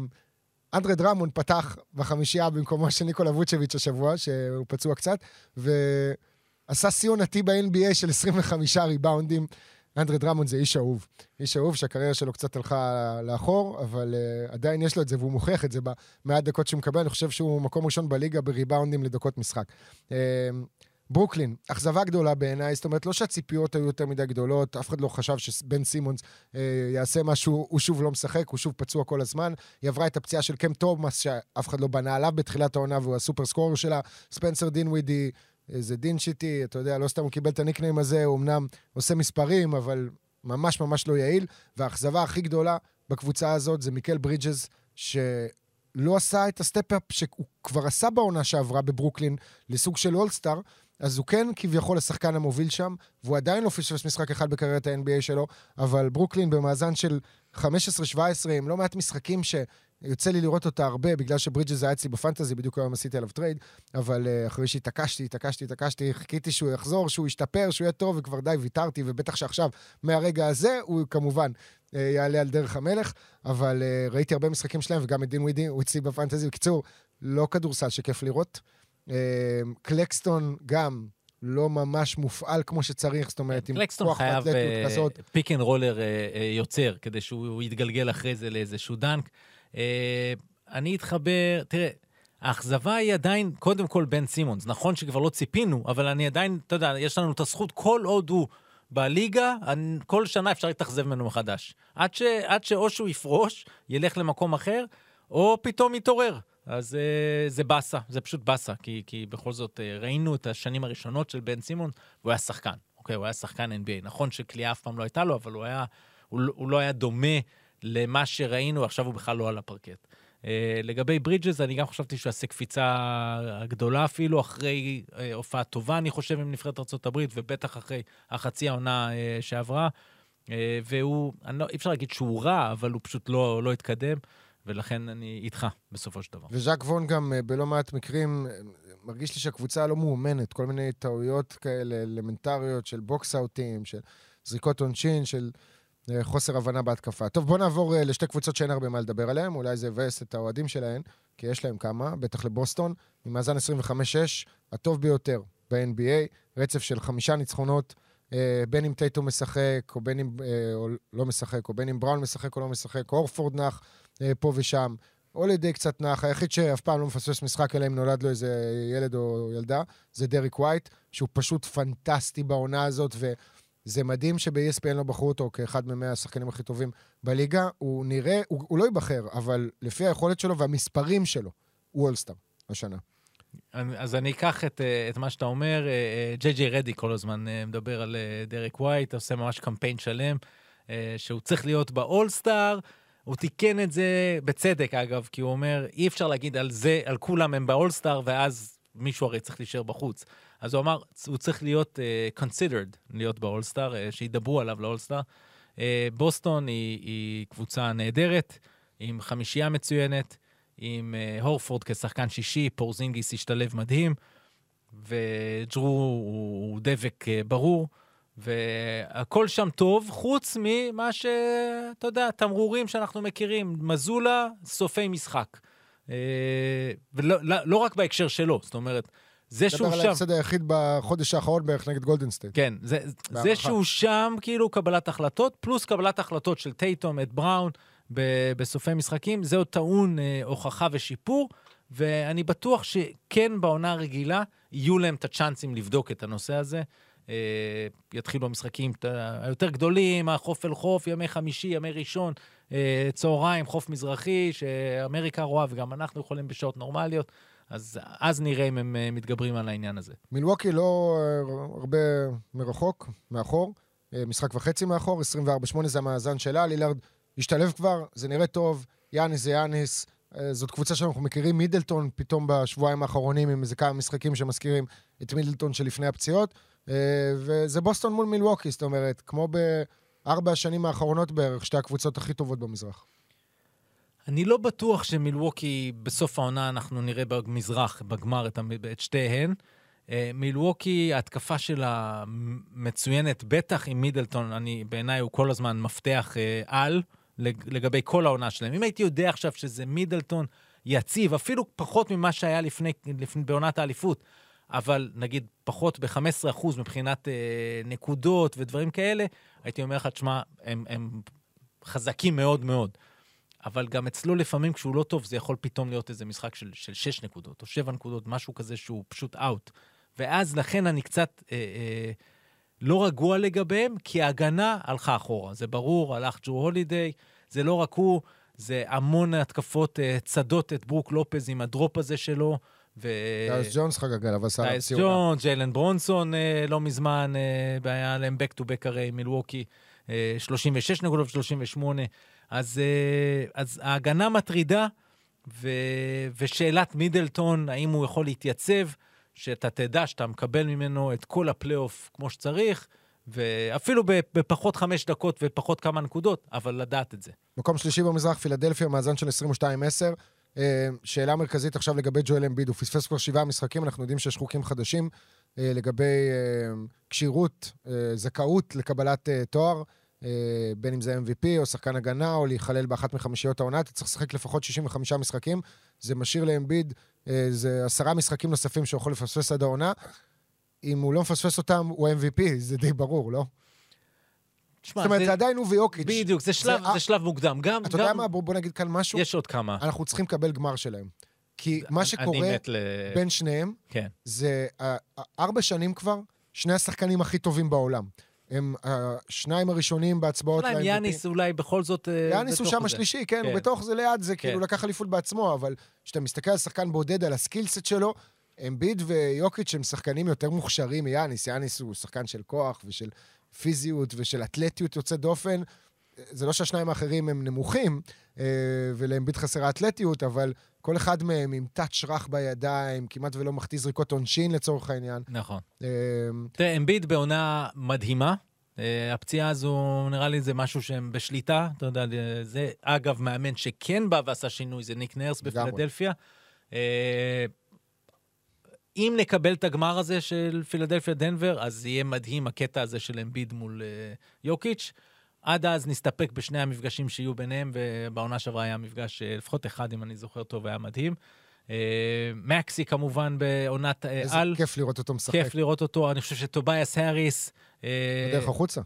[SPEAKER 3] אנדרי דרמון פתח בחמישייה במקומו של ניקולה ווצ'ביץ' השבוע, שהוא פצוע קצת, ועשה שיא עונתי ב-NBA של 25 ריבאונדים. אנדרי דרמון זה איש אהוב. איש אהוב שהקריירה שלו קצת הלכה לאחור, אבל uh, עדיין יש לו את זה, והוא מוכיח את זה במעט דקות שהוא מקבל. אני חושב שהוא מקום ראשון בליגה בריבאונדים לדקות משחק. Uh, ברוקלין, אכזבה גדולה בעיניי, זאת אומרת, לא שהציפיות היו יותר מדי גדולות, אף אחד לא חשב שבן סימונס אה, יעשה משהו, הוא שוב לא משחק, הוא שוב פצוע כל הזמן. היא עברה את הפציעה של קם תומאס, שאף אחד לא בנה עליו בתחילת העונה, והוא ה super scorer שלה. ספנסר דינווידי, זה Dinshitty, אתה יודע, לא סתם הוא קיבל את ה nickname הזה, הוא אמנם עושה מספרים, אבל ממש ממש לא יעיל. והאכזבה הכי גדולה בקבוצה הזאת זה מיקל ברידג'ס, שלא עשה את ה step-up שהוא כבר עשה בעונה שעברה בברוקלין לסוג של אולסטאר, אז הוא כן כביכול השחקן המוביל שם, והוא עדיין לא פספס משחק אחד בקריירת ה-NBA שלו, אבל ברוקלין במאזן של 15-17 עם לא מעט משחקים ש... יוצא לי לראות אותה הרבה, בגלל שברידג'ס היה אצלי בפנטזי, בדיוק היום עשיתי עליו trade, אבל uh, אחרי שהתעקשתי, התעקשתי, התעקשתי, חיכיתי שהוא יחזור, שהוא ישתפר, שהוא יהיה טוב, וכבר די ויתרתי, ובטח שעכשיו, מהרגע הזה, הוא כמובן uh, יעלה על דרך המלך, אבל uh, ראיתי הרבה משחקים שלהם, וגם את דינווידי, הוא אצלי בפנטזי. בקיצור, לא כדורסל שכיף לראות. Uh, קלקסטון גם לא ממש מופעל כמו שצריך, זאת אומרת, עם כוח אתלטיות כזאת.
[SPEAKER 4] פיק אנד רולר יוצר, כדי שהוא יתגלגל אחרי זה לאיזשהו dunk. אה, אני אתחבר, תראה, האכזבה היא עדיין, קודם כל, בן סימונס. נכון שכבר לא ציפינו, אבל אני עדיין, אתה יודע, יש לנו את הזכות, כל עוד הוא בליגה, כל שנה אפשר להתאכזב ממנו מחדש. עד, ש, עד שאו שהוא יפרוש, ילך למקום אחר, או פתאום יתעורר. אז uh, זה באסה, זה פשוט באסה, כי, כי בכל זאת uh, ראינו את השנים הראשונות של בן סימון, והוא היה שחקן, אוקיי? הוא היה שחקן NBA. נכון שכליאה אף פעם לא הייתה לו, אבל הוא, היה, הוא, הוא לא היה דומה למה שראינו, עכשיו הוא בכלל לא על הפרקט. Uh, לגבי ברידג'ס, אני גם חשבתי שהוא יעשה קפיצה גדולה אפילו, אחרי uh, הופעה טובה, אני חושב, עם נבחרת ארה"ב, ובטח אחרי החצי העונה uh, שעברה. Uh, והוא, לא, אי אפשר להגיד שהוא רע, אבל הוא פשוט לא, לא התקדם, ולכן אני איתך בסופו של דבר.
[SPEAKER 3] וז'אק ווהן גם uh, בלא מעט מקרים, מרגיש לי שהקבוצה לא מאומנת, כל מיני טעויות כאלה אלמנטריות של box-out ים, של זריקות עונשין, של... אה, חוסר הבנה בהתקפה. טוב, בואו נעבור אה, לשתי קבוצות שאין הרבה מה לדבר עליהן, אולי זה יבאס את האוהדים שלהן, כי יש להם כמה, בטח לבוסטון, עם מאזן 25-6, הטוב ביותר ב-NBA, רצף של חמישה ניצחונות, אה, בין אם טייטום משחק, או בין אם או לא משחק, או בין אם בראון משחק או לא משחק, הורפורד נח פה ושם. הולידיי קצת נח, היחיד שאף פעם לא מפספס משחק, אלא אם נולד לו איזה ילד או ילדה, זה דרק ווייט, שהוא פשוט פנטסטי בעונה הזאת, ו... זה מדהים שב-ESPN לא בחרו אותו כאחד ממאה השחקנים הכי טובים בליגה. הוא נראה, הוא, הוא לא ייבחר, אבל לפי היכולת שלו והמספרים שלו, הוא אולסטאר השנה.
[SPEAKER 4] אז אני אקח את, אה, את מה שאתה אומר. ג'יי ג'יי רדיק כל הזמן אה, מדבר על אה, דרק ווייט, עושה ממש קמפיין שלם, שהוא צריך להיות באולסטאר. הוא תיקן את זה בצדק, אגב, כי הוא אומר, אי אפשר להגיד על זה, על כולם הם באולסטאר, ואז מישהו הרי צריך להישאר בחוץ. אז הוא אמר, הוא צריך להיות uh, considered, להיות באולסטאר, uh, שידברו עליו לאולסטאר. Uh, בוסטון היא, היא קבוצה נהדרת, עם חמישייה מצוינת, עם uh, הורפורד כשחקן שישי, פורזינגיס השתלב מדהים, וג'רו הוא, הוא דבק uh, ברור. והכל שם טוב, חוץ ממה שאתה יודע, תמרורים שאנחנו מכירים, מזולה, סופי משחק. ולא לא, לא רק בהקשר שלו, זאת אומרת, זה שהוא שם...
[SPEAKER 3] מדבר על ההפסד היחיד בחודש האחרון בערך נגד גולדן סטייט.
[SPEAKER 4] כן, זה, זה שהוא שם, כאילו קבלת החלטות, פלוס קבלת החלטות של טייטום, את בראון, ב- בסופי משחקים, זה עוד טעון אה, הוכחה ושיפור, ואני בטוח שכן בעונה הרגילה יהיו להם את הצ'אנסים לבדוק את הנושא הזה. אה, יתחילו המשחקים היותר גדולים, החוף אל חוף, ימי חמישי, ימי ראשון, אה, צהריים, חוף מזרחי, שאמריקה רואה וגם אנחנו יכולים בשעות נורמליות. אז אז נראה אם הם אה, מתגברים על העניין הזה.
[SPEAKER 3] מילווקי לא הרבה מרחוק, מאחור, משחק וחצי מאחור, 24-8 זה המאזן שלה, לילארד השתלב כבר, זה נראה טוב, יאניס זה יאניס, זאת קבוצה שאנחנו מכירים, מידלטון פתאום בשבועיים האחרונים עם איזה כמה משחקים שמזכירים את מידלטון שלפני הפציעות, וזה בוסטון מול מילווקי, זאת אומרת, כמו בארבע השנים האחרונות בערך, שתי הקבוצות הכי טובות במזרח.
[SPEAKER 4] אני לא בטוח שמילווקי, בסוף העונה אנחנו נראה במזרח, בגמר, את, את שתיהן. אה, מילווקי, ההתקפה שלה מצוינת, בטח עם מידלטון, אני, בעיניי הוא כל הזמן מפתח אה, על לגבי כל העונה שלהם. אם הייתי יודע עכשיו שזה מידלטון יציב, אפילו פחות ממה שהיה לפני, לפני בעונת האליפות, אבל נגיד פחות ב-15% מבחינת אה, נקודות ודברים כאלה, הייתי אומר לך, תשמע, הם, הם חזקים מאוד מאוד. אבל גם אצלו לפעמים כשהוא לא טוב, זה יכול פתאום להיות איזה משחק של, של 6 נקודות או 7 נקודות, משהו כזה שהוא פשוט אאוט. ואז לכן אני קצת אה, אה, לא רגוע לגביהם, כי ההגנה הלכה אחורה. זה ברור, הלך ג'רו הולידיי, זה לא רק הוא, זה המון התקפות אה, צדות את ברוק לופז עם ה drop הזה שלו. ו...
[SPEAKER 3] טייס ג'ונס חגג עליו, עשה
[SPEAKER 4] עליו ציונה. דייס ג'ונס, ג'יילן ברונסון אה, לא מזמן, אה, היה להם back to back נגד מילווקי, אה, 36 נקודות ו-38. אז, אה, אז ההגנה מטרידה, ו, ושאלת מידלטון, האם הוא יכול להתייצב, שאתה תדע שאתה מקבל ממנו את כל הפלייאוף כמו שצריך, ואפילו בפחות חמש דקות ופחות כמה נקודות, אבל לדעת את זה.
[SPEAKER 3] מקום שלישי במזרח, פילדלפיה, מאזן של 22-10. אה, שאלה מרכזית עכשיו לגבי ג'ואל אמביד, הוא פספס כבר שבעה משחקים, אנחנו יודעים שיש חוקים חדשים אה, לגבי אה, כשירות, זכאות לקבלת תואר, בין אם זה MVP או שחקן הגנה, או להיכלל באחת מחמישיות העונה, אתה צריך לשחק לפחות 65 משחקים. זה משאיר לאמביד, זה עשרה משחקים נוספים שהוא יכול לפספס עד העונה. אם הוא לא מפספס אותם, הוא MVP, זה די ברור, לא? שמה, זאת אומרת, זה, זה עדיין הוא ויוקיץ'.
[SPEAKER 4] בדיוק, זה שלב, זה, זה שלב מוקדם. גם,
[SPEAKER 3] אתה גם... יודע מה? בוא, בוא נגיד כאן משהו.
[SPEAKER 4] יש עוד כמה.
[SPEAKER 3] אנחנו צריכים לקבל גמר שלהם. כי מה שקורה ל... בין שניהם,
[SPEAKER 4] כן.
[SPEAKER 3] זה ארבע שנים כבר, שני השחקנים הכי טובים בעולם. הם השניים הראשונים בהצבעות.
[SPEAKER 4] אולי יאניס אולי בכל זאת
[SPEAKER 3] אה, יאניס הוא שם השלישי, כן, כן, הוא בתוך זה ליד, זה כן. כאילו לקח אליפות בעצמו, אבל כשאתה מסתכל על שחקן בודד, על הסקילסט שלו, אמביד ויוקיץ' הם שחקנים יותר מוכשרים מיאניס. יאניס הוא שחקן של כוח ושל פיזיות ושל אתלטיות יוצאת דופן. זה לא שהשניים האחרים הם נמוכים, אה, ולאמביט חסרה אתלטיות, אבל כל אחד מהם עם טאץ' רך בידיים, כמעט ולא מחטיא זריקות עונשין לצורך העניין.
[SPEAKER 4] נכון. אה, תראה, אמביט בעונה מדהימה. אה, הפציעה הזו, נראה לי זה משהו שהם בשליטה. אתה יודע, זה אגב מאמן שכן בא ועשה שינוי, זה ניק נרס בפילדלפיה. אם נקבל את הגמר הזה של פילדלפיה דנבר, אז יהיה מדהים הקטע הזה של אמביד מול uh, יוקיץ'. עד אז נסתפק בשני המפגשים שיהיו ביניהם, ובעונה שעברה היה מפגש, uh, לפחות אחד, אם אני זוכר טוב, היה מדהים. Uh, מקסי כמובן בעונת על.
[SPEAKER 3] איזה כיף לראות אותו משחק.
[SPEAKER 4] כיף לראות אותו, אני חושב שטובייס האריס...
[SPEAKER 3] בדרך החוצה.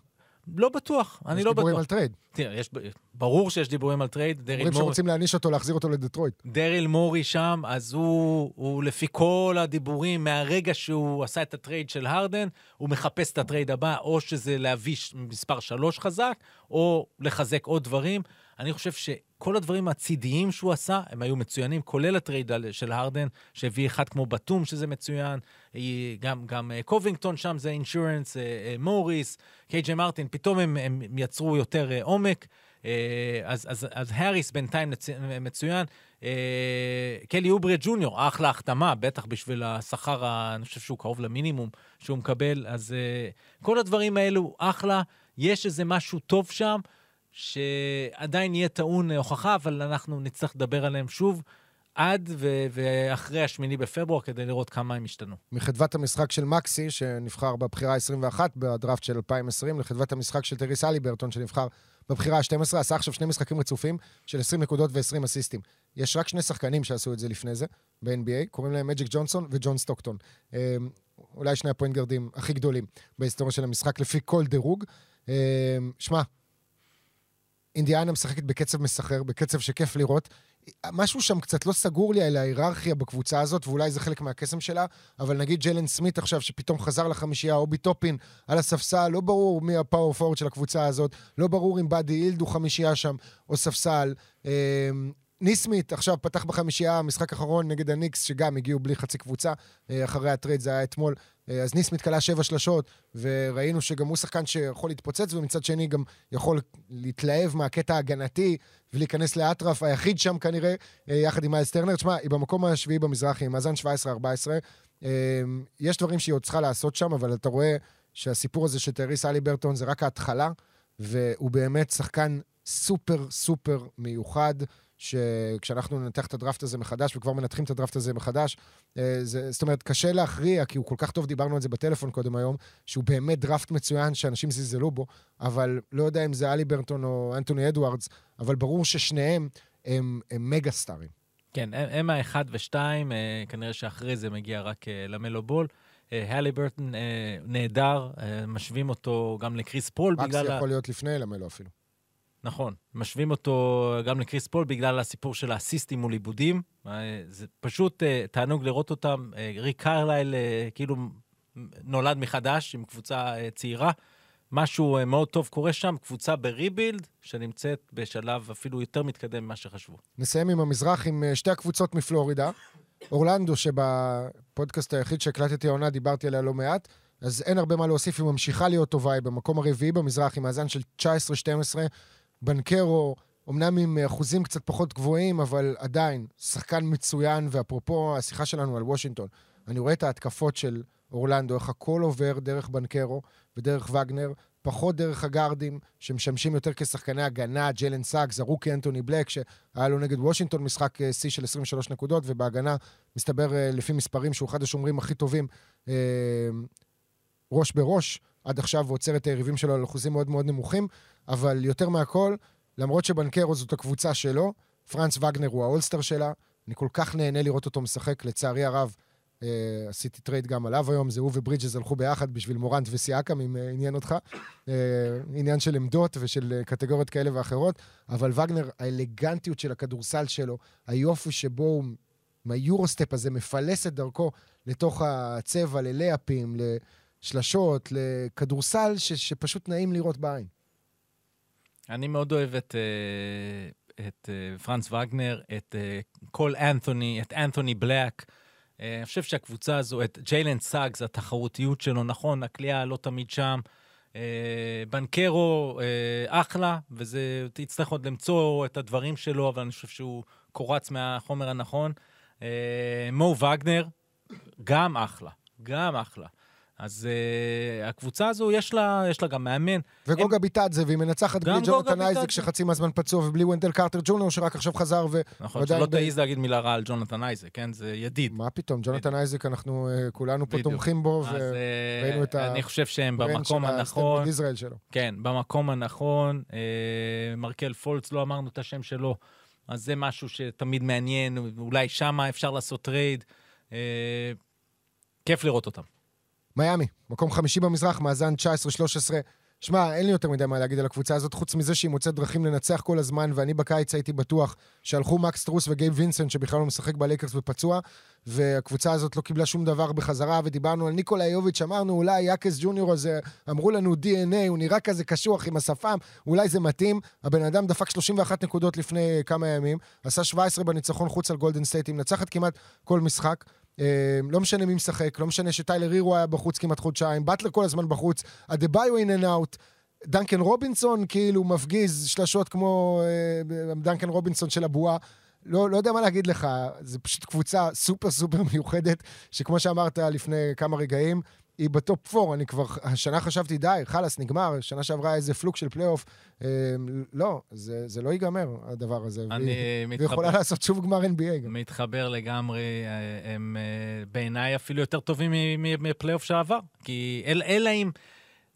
[SPEAKER 4] לא בטוח, אני לא בטוח. יש
[SPEAKER 3] דיבורים על trade.
[SPEAKER 4] תראה, יש, ברור שיש דיבורים על trade.
[SPEAKER 3] דריל מורי... אומרים שרוצים להעניש אותו, להחזיר אותו לדטרויט.
[SPEAKER 4] דריל מורי שם, אז הוא, הוא לפי כל הדיבורים, מהרגע שהוא עשה את ה trade של הרדן, הוא מחפש את ה trade הבא, או שזה להביא מספר שלוש חזק, או לחזק עוד דברים. אני חושב שכל הדברים הצידיים שהוא עשה, הם היו מצוינים, כולל ה trade של הרדן, שהביא אחד כמו בתום, שזה מצוין, גם, גם אה, קובינגטון שם זה insurance, אה, אה, מוריס, קיי.ג'יי מרטין, פתאום הם, הם יצרו יותר עומק. אז, אז, אז האריס בינתיים מצוין. קלי אוברי ג'וניור, אחלה החתמה, בטח בשביל השכר, אני חושב שהוא קרוב למינימום שהוא מקבל. אז כל הדברים האלו, אחלה. יש איזה משהו טוב שם. שעדיין יהיה טעון הוכחה, אבל אנחנו נצטרך לדבר עליהם שוב. עד ו- ואחרי השמיני בפברואר, כדי לראות כמה הם השתנו.
[SPEAKER 3] מחדוות המשחק של מקסי, שנבחר בבחירה ה-21 בדראפט של 2020, לחדוות המשחק של טייריס הליברטון, שנבחר בבחירה ה-12, עשה עכשיו שני משחקים רצופים של 20 נקודות ו-20 אסיסטים. יש רק שני שחקנים שעשו את זה לפני זה, ב-NBA, קוראים להם מג'יק ג'ונסון וג'ון סטוקטון. אמ, אולי שני הפוינט גרדים הכי גדולים בהיסטוריה של המשחק, לפי כל דירוג. אמ, שמע, אינדיאנה משחקת בקצב מסחרר, בקצב שכיף לראות. משהו שם קצת לא סגור לי על ההיררכיה בקבוצה הזאת, ואולי זה חלק מהקסם שלה, אבל נגיד ג'לן סמית עכשיו, שפתאום חזר לחמישייה, או ביטופין על הספסל, לא ברור מי הפאור פורד של הקבוצה הזאת, לא ברור אם באדי אילד הוא חמישייה שם, או ספסל. אמ, ניסמית עכשיו פתח בחמישייה, משחק אחרון נגד הניקס, שגם הגיעו בלי חצי קבוצה, אה, אחרי הטרייד זה היה אתמול. אה, אז נסמית' קלע שבע שלשות, וראינו שגם הוא שחקן שיכול להתפוצץ, ומצד שני גם יכול להתלהב מהקטע ההגנתי ולהיכנס לאטרף, היחיד שם כנראה, אה, יחד עם מיילס טרנר. תשמע, הם במקום השביעי במזרחי, עם מאזן 17-14. יש דברים שהיא עוד צריכה לעשות שם, אבל אתה רואה שהסיפור הזה של טייריס הליברטון זה רק ההתחלה, והוא באמת שחקן סופר סופר מיוחד. שכשאנחנו ננתח את הדראפט הזה מחדש, וכבר מנתחים את הדראפט הזה מחדש, אה, זה, זאת אומרת, קשה להכריע, כי הוא כל כך טוב, דיברנו על זה בטלפון קודם היום, שהוא באמת דראפט מצוין שאנשים זלזלו בו, אבל לא יודע אם זה הליברטון או אנטוני אדוארדס, אבל ברור ששניהם הם, הם מגה סטארים.
[SPEAKER 4] כן, הם האחד ושתיים, אה, כנראה שאחרי זה מגיע רק אה, למלו בול. הליברטון נהדר, משווים אותו גם לקריס פול
[SPEAKER 3] בגלל... מקס יכול להיות לפני למלו אפילו.
[SPEAKER 4] נכון, משווים אותו גם לקריס פול בגלל הסיפור של האסיסטים מול איבודים. אה, זה פשוט אה, תענוג לראות אותם. אה, ריק קרלייל כאילו נולד מחדש עם קבוצה צעירה. משהו מאוד טוב קורה שם, קבוצה ב rebuild, שנמצאת בשלב אפילו יותר מתקדם ממה שחשבו.
[SPEAKER 3] נסיים עם המזרח עם שתי הקבוצות מפלורידה. אורלנדו, שבפודקאסט היחיד שהקלטתי העונה דיברתי עליה לא מעט, אז אין הרבה מה להוסיף, היא ממשיכה להיות טובה, היא במקום הרביעי במזרח עם מאזן של 19-12. בנקרו, אמנם עם אחוזים קצת פחות גבוהים, אבל עדיין, שחקן מצוין, ואפרופו השיחה שלנו על וושינגטון, אני רואה את ההתקפות של אורלנדו, איך הכל עובר דרך בנקרו ודרך וגנר, פחות דרך הגארדים, שמשמשים יותר כשחקני הגנה, ג'לן סאקס, הרוקי אנטוני בלק, שהיה לו נגד וושינגטון משחק אה, שיא של 23 נקודות, ובהגנה, מסתבר, אה, לפי מספרים, שהוא אחד השומרים הכי טובים, אה, ראש בראש, עד עכשיו, ועוצר את היריבים שלו על אחוזים מאוד מאוד נמוכים, אבל יותר מהכל, למרות שבנקרו זאת הקבוצה שלו, פרנץ וגנר הוא האולסטאר שלה, אני כל כך נהנה לראות אותו משחק, לצערי הרב. אה, עשיתי טרייד גם עליו היום, זה הוא וברידג'ס הלכו ביחד בשביל מורנט וסיאקם, אם אה, עניין אותך. אה, עניין של עמדות ושל אה, קטגוריות כאלה ואחרות, אבל וגנר, האלגנטיות של הכדורסל שלו, היופי שבו הוא, עם ה Eurostep הזה, מפלס את דרכו לתוך הצבע, ללייאפים, לשלשות, לכדורסל ש, שפשוט נעים לראות בעין.
[SPEAKER 4] אני מאוד אוהב את, את פרנץ וגנר, את קול אנתוני, את אנתוני בלק. אה, אני חושב שהקבוצה הזו, את ג'יילן סאגס, התחרותיות שלו, נכון, הקליעה לא תמיד שם. אה, בנקרו, אה, אחלה, וזה, תצטרך עוד למצוא את הדברים שלו, אבל אני חושב שהוא קורץ מהחומר הנכון. מו וגנר, גם אחלה, גם אחלה. אז uh, הקבוצה הזו, יש לה, יש לה גם מאמן.
[SPEAKER 3] וגוגה הם... ביטדזה, והיא מנצחת בלי ג'ונתן אייזק, שחצי מהזמן פצוע, ובלי ונדל קרטר ג'וניור, שרק עכשיו חזר, ו...
[SPEAKER 4] נכון, שלא תעיז ב... להגיד מילה רעה על ג'ונתן אייזק, כן? זה ידיד.
[SPEAKER 3] מה פתאום, ג'ונתן אייזק, אנחנו uh, כולנו פה תומכים בו, וראינו uh, את
[SPEAKER 4] ה... אני חושב שהם במקום הנכון. כן, במקום הנכון. uh, מרקל פולץ, לא אמרנו את השם שלו, אז זה משהו שתמיד מעניין, אולי שמה אפשר לעשות טרייד. אה, כיף לראות אותם.
[SPEAKER 3] מיאמי, מקום חמישי במזרח, מאזן 19-13. שמע, אין לי יותר מדי מה להגיד על הקבוצה הזאת, חוץ מזה שהיא מוצאת דרכים לנצח כל הזמן, ואני בקיץ הייתי בטוח שהלכו מקס סטרוס וגייב וינסנט, שבכלל לא משחק בלייקרס ופצוע, והקבוצה הזאת לא קיבלה שום דבר בחזרה, ודיברנו על ניקולה יוביץ', אמרנו אולי האקס ג'וניור הזה, אמרו לנו DNA, הוא נראה כזה קשוח עם השפם, אולי זה מתאים. הבן אדם דפק 31 נקודות לפני כמה ימים, עשה 17 בניצחון חוץ על גולדן סטייט, היא מנצחת כמעט כל משחק. אה, לא משנה מי משחק, לא משנה שטיילר הירו היה בחוץ כמעט חודשיים, באטלר כל הזמן בחוץ, אדבאיו in and out. דנקן רובינסון כאילו מפגיז שלשות כמו אה, דנקן רובינסון של הבועה. לא, לא יודע מה להגיד לך, זו פשוט קבוצה סופר סופר מיוחדת, שכמו שאמרת לפני כמה רגעים, היא ב top 4, אני כבר, השנה חשבתי, די, חלאס, נגמר, שנה שעברה איזה fluke של פלייאוף. אה, לא, זה, זה לא ייגמר, הדבר הזה.
[SPEAKER 4] אני והיא, מתחבר.
[SPEAKER 3] ויכולה לעשות שוב גמר NBA
[SPEAKER 4] גם. מתחבר לגמרי, אה, הם אה, בעיניי אפילו יותר טובים מפלייאוף שעבר. כי אלא אם...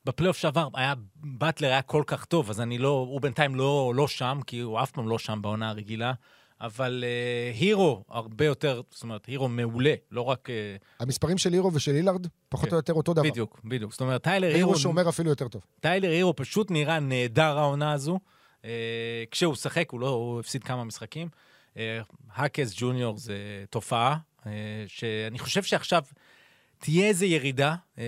[SPEAKER 4] בפלייאוף שעבר היה, באטלר היה כל כך טוב, אז אני לא, הוא בינתיים לא, לא שם, כי הוא אף פעם לא שם בעונה הרגילה. אבל אה, הירו הרבה יותר, זאת אומרת, הירו מעולה, לא רק... Uh,
[SPEAKER 3] המספרים של הירו ושל לילארד, פחות כן. או יותר אותו דבר.
[SPEAKER 4] בדיוק, בדיוק. זאת אומרת, טיילר
[SPEAKER 3] הירו... הירו שומר אפילו יותר טוב.
[SPEAKER 4] טיילר הירו פשוט נראה נהדר העונה הזו. אה, כשהוא שיחק, הוא לא, הוא הפסיד כמה משחקים. האקס אה, ג'וניור זה תופעה, אה, שאני חושב שעכשיו תהיה איזו ירידה, אה, אה,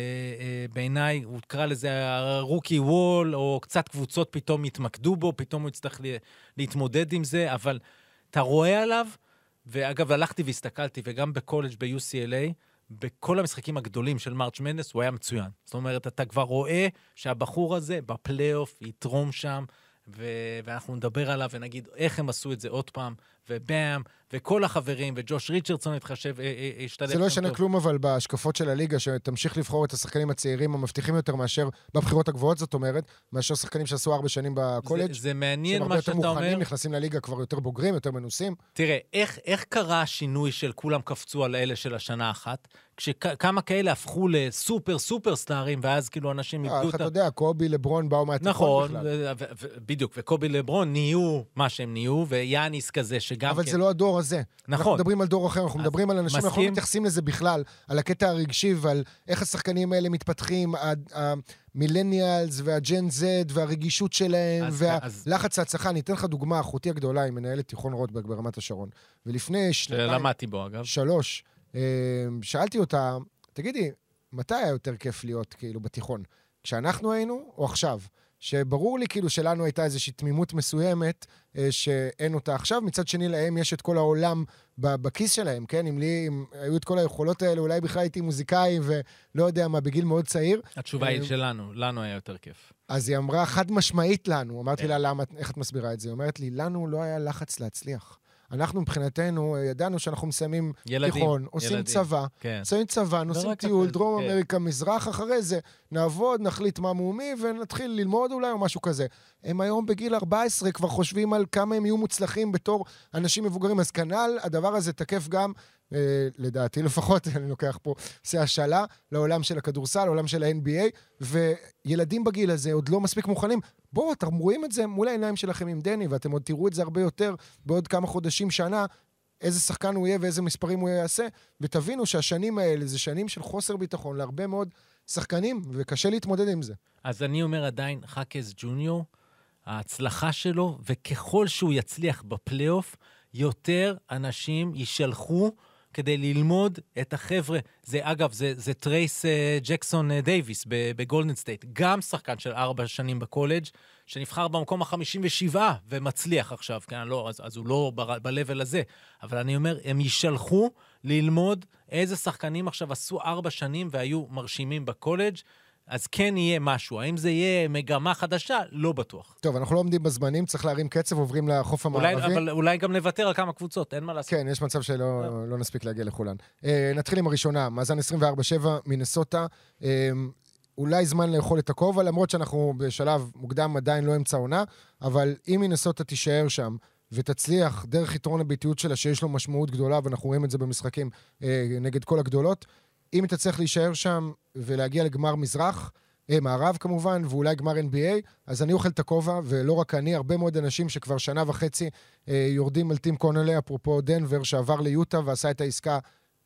[SPEAKER 4] בעיניי, הוא קרא לזה ה rookie wall, או קצת קבוצות פתאום יתמקדו בו, פתאום הוא יצטרך להתמודד עם זה, אבל... אתה רואה עליו, ואגב, הלכתי והסתכלתי, וגם בקולג' ב-UCLA, בכל המשחקים הגדולים של מרץ' מנדס, הוא היה מצוין. זאת אומרת, אתה כבר רואה שהבחור הזה בפלייאוף יתרום שם, ו- ואנחנו נדבר עליו ונגיד איך הם עשו את זה עוד פעם, ובאם, וכל החברים, וג'וש ריצ'רדסון התחשב, השתלב
[SPEAKER 3] שם טוב. זה לא ישנה כלום אבל בהשקפות של הליגה, שתמשיך לבחור את השחקנים הצעירים המבטיחים יותר מאשר בבחירות הגבוהות, זאת אומרת, מאשר שחקנים שעשו ארבע שנים בקולג'.
[SPEAKER 4] זה, זה מעניין מה שאתה אומר. שהם הרבה יותר מוכנים,
[SPEAKER 3] נכנסים לליגה כבר יותר בוגרים, יותר מנוסים.
[SPEAKER 4] תראה, איך, איך קרה השינוי של כולם קפצו על אלה של השנה האחת? כשכמה כאלה הפכו לסופר סופר סטארים, ואז כאילו אנשים
[SPEAKER 3] איבדו את ה... אתה יודע, קובי לברון באו מהתיכון
[SPEAKER 4] נכון, בכלל. נכון, בדיוק, וקובי לברון נהיו מה שהם נהיו, ויאניס כזה, שגם
[SPEAKER 3] אבל כן... אבל זה לא הדור הזה. נכון. אנחנו מדברים על דור אחר, אנחנו מדברים על אנשים, מסכים. אנחנו לא מתייחסים לזה בכלל, על הקטע הרגשי ועל איך השחקנים האלה מתפתחים, המילניאלס והג'ן זד והרגישות שלהם, אז, והלחץ אז... ההצלחה. אני אתן לך דוגמה, אחותי הגדולה היא מנהלת תיכון רוטברג ברמת השרון. ולפני שנתיים...
[SPEAKER 4] למדתי בו, אגב.
[SPEAKER 3] שלוש. אמ, שאלתי אותה, תגידי, מתי היה יותר כיף להיות כאילו בתיכון? כשאנחנו היינו או עכשיו? שברור לי כאילו שלנו הייתה איזושהי תמימות מסוימת אה, שאין אותה עכשיו, מצד שני להם יש את כל העולם בכיס שלהם, כן? אם לי אם היו את כל היכולות האלה, אולי בכלל הייתי מוזיקאי ולא יודע מה, בגיל מאוד צעיר.
[SPEAKER 4] התשובה היא אה, שלנו, לנו היה יותר כיף.
[SPEAKER 3] אז היא אמרה חד משמעית לנו, אמרתי לה, למה, איך את מסבירה את זה? היא אומרת לי, לנו לא היה לחץ להצליח. אנחנו מבחינתנו אה, ידענו שאנחנו מסיימים
[SPEAKER 4] ילדים,
[SPEAKER 3] תיכון, עושים
[SPEAKER 4] ילדים.
[SPEAKER 3] צבא,
[SPEAKER 4] כן.
[SPEAKER 3] מסיימים צבא, נוסעים
[SPEAKER 4] רק
[SPEAKER 3] טיול,
[SPEAKER 4] זה,
[SPEAKER 3] דרום
[SPEAKER 4] כן.
[SPEAKER 3] אמריקה, מזרח, אחרי זה נעבוד, נחליט מה מאומי ונתחיל ללמוד אולי או משהו כזה. הם היום בגיל 14 כבר חושבים על כמה הם יהיו מוצלחים בתור אנשים מבוגרים, אז כנ"ל, הדבר הזה תקף גם, לדעתי לפחות, [laughs] אני לוקח פה, עושה השאלה לעולם של הכדורסל, לעולם של ה-NBA, וילדים בגיל הזה עוד לא מספיק מוכנים. בואו, אתם רואים את זה מול העיניים שלכם עם דני, ואתם עוד תראו את זה הרבה יותר בעוד כמה חודשים, שנה, איזה שחקן הוא יהיה ואיזה מספרים הוא יעשה, ותבינו שהשנים האלה זה שנים של חוסר ביטחון להרבה מאוד שחקנים, וקשה להתמודד עם זה.
[SPEAKER 4] אז אני אומר עדיין, חאקס ג'וניור, ההצלחה שלו, וככל שהוא יצליח בפלייאוף, יותר אנשים יישלחו כדי ללמוד את החבר'ה. זה, אגב, זה, זה טרייס אה, ג'קסון אה, דייוויס בגולדן סטייט, גם שחקן של ארבע שנים בקולג', שנבחר במקום ה-57 ומצליח עכשיו, כן, לא, אז, אז הוא לא ב-level הזה, אבל אני אומר, הם יישלחו ללמוד איזה שחקנים עכשיו עשו ארבע שנים והיו מרשימים בקולג', אז כן יהיה משהו. האם זה יהיה מגמה חדשה? לא בטוח.
[SPEAKER 3] טוב, אנחנו לא עומדים בזמנים, צריך להרים קצב, עוברים לחוף
[SPEAKER 4] אולי,
[SPEAKER 3] המערבי.
[SPEAKER 4] אבל אולי גם נוותר על כמה קבוצות, אין מה לעשות.
[SPEAKER 3] כן, יש מצב שלא לא נספיק להגיע לכולן. אה, נתחיל עם הראשונה, מאזן 24-7, מינסוטה. אה, אולי זמן לאכול את הכובע, למרות שאנחנו בשלב מוקדם עדיין לא אמצע עונה, אבל אם מינסוטה תישאר שם ותצליח דרך יתרון הביתיות שלה, שיש לו משמעות גדולה, ואנחנו רואים את זה במשחקים אה, נגד כל הגדולות, אם היא תצליח להישאר שם ולהגיע לגמר מזרח, אה, מערב כמובן, ואולי גמר NBA, אז אני אוכל את הכובע, ולא רק אני, הרבה מאוד אנשים שכבר שנה וחצי אה, יורדים על טים קונלה, אפרופו דנבר, שעבר ליוטה ועשה את העסקה,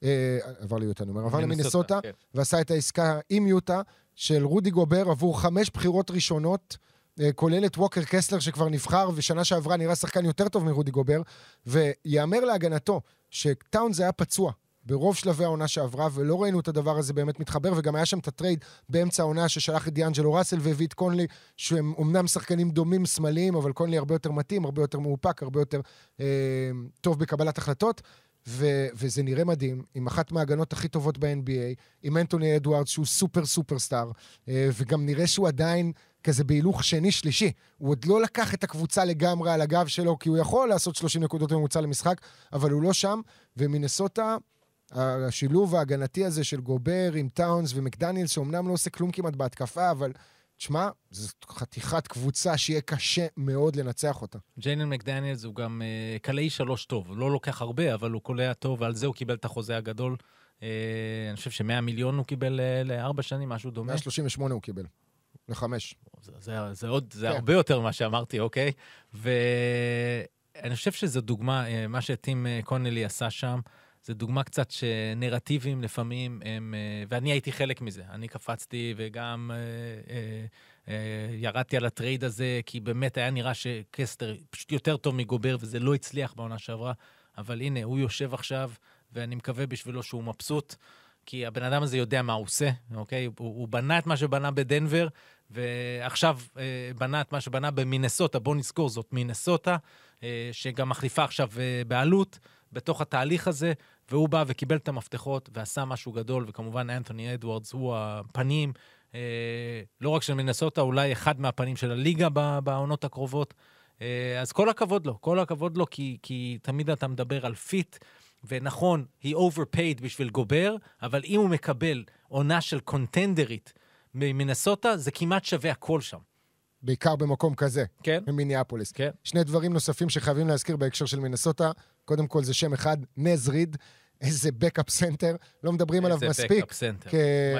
[SPEAKER 3] אה, עבר ליוטה, אני אומר, עבר למינסוטה,
[SPEAKER 4] כן.
[SPEAKER 3] ועשה את העסקה עם יוטה של רודי גובר עבור חמש בחירות ראשונות, אה, כולל את ווקר קסלר שכבר נבחר, ושנה שעברה נראה שחקן יותר טוב מרודי גובר, ויאמר להגנתו שטאונס היה פצוע. ברוב שלבי העונה שעברה, ולא ראינו את הדבר הזה באמת מתחבר, וגם היה שם את הטרייד באמצע העונה ששלח את דיאנג'לו ראסל והביא את קונלי, שהם אומנם שחקנים דומים שמאליים, אבל קונלי הרבה יותר מתאים, הרבה יותר מאופק, הרבה יותר אה, טוב בקבלת החלטות. ו- וזה נראה מדהים, עם אחת מההגנות הכי טובות ב-NBA, עם אנטוני אדוארדס, שהוא סופר סופר סטאר, אה, וגם נראה שהוא עדיין כזה בהילוך שני-שלישי. הוא עוד לא לקח את הקבוצה לגמרי על הגב שלו, כי הוא יכול לעשות 30 נקודות ממוצע למשחק, אבל הוא לא שם, ומינסוטה, השילוב ההגנתי הזה של גובר עם טאונס ומקדניאלס, שאומנם לא עושה כלום כמעט בהתקפה, אבל תשמע, זו חתיכת קבוצה שיהיה קשה מאוד לנצח אותה.
[SPEAKER 4] ג'יינל מקדניאלס הוא גם אה, קלעי שלוש טוב. לא לוקח הרבה, אבל הוא קולע טוב, ועל זה הוא קיבל את החוזה הגדול. אה, אני חושב ש-100 מיליון הוא קיבל אה, לארבע שנים, משהו דומה.
[SPEAKER 3] 138 הוא קיבל. לחמש.
[SPEAKER 4] זה, זה, זה עוד, זה
[SPEAKER 3] כן.
[SPEAKER 4] הרבה יותר ממה שאמרתי, אוקיי? ואני חושב שזו דוגמה, אה, מה שטים קונלי עשה שם, זה דוגמה קצת שנרטיבים לפעמים הם... אה, ואני הייתי חלק מזה. אני קפצתי וגם אה, אה, ירדתי על הטרייד הזה, כי באמת היה נראה שקסטר פשוט יותר טוב מגובר, וזה לא הצליח בעונה שעברה. אבל הנה, הוא יושב עכשיו, ואני מקווה בשבילו שהוא מבסוט. כי הבן אדם הזה יודע מה הוא עושה, אוקיי? הוא, הוא בנה את מה שבנה בדנבר, ועכשיו אה, בנה את מה שבנה במינסוטה. בואו נזכור, זאת מינסוטה, אה, שגם מחליפה עכשיו אה, בעלות בתוך התהליך הזה, והוא בא וקיבל את המפתחות ועשה משהו גדול, וכמובן אנתוני אדוארדס הוא הפנים, אה, לא רק של מינסוטה, אולי אחד מהפנים של הליגה בעונות הקרובות. אה, אז כל הכבוד לו, כל הכבוד לו, כי, כי תמיד אתה מדבר על פיט. ונכון, היא overpaid בשביל גובר, אבל אם הוא מקבל עונה של קונטנדרית ממינסוטה, זה כמעט שווה הכל שם.
[SPEAKER 3] בעיקר במקום כזה,
[SPEAKER 4] כן?
[SPEAKER 3] ממיניאפוליס.
[SPEAKER 4] כן.
[SPEAKER 3] שני דברים נוספים שחייבים להזכיר בהקשר של מינסוטה. קודם כל זה שם אחד, נז ריד, איזה backup center, לא מדברים עליו
[SPEAKER 4] איזה
[SPEAKER 3] מספיק.
[SPEAKER 4] backup center.
[SPEAKER 3] כ...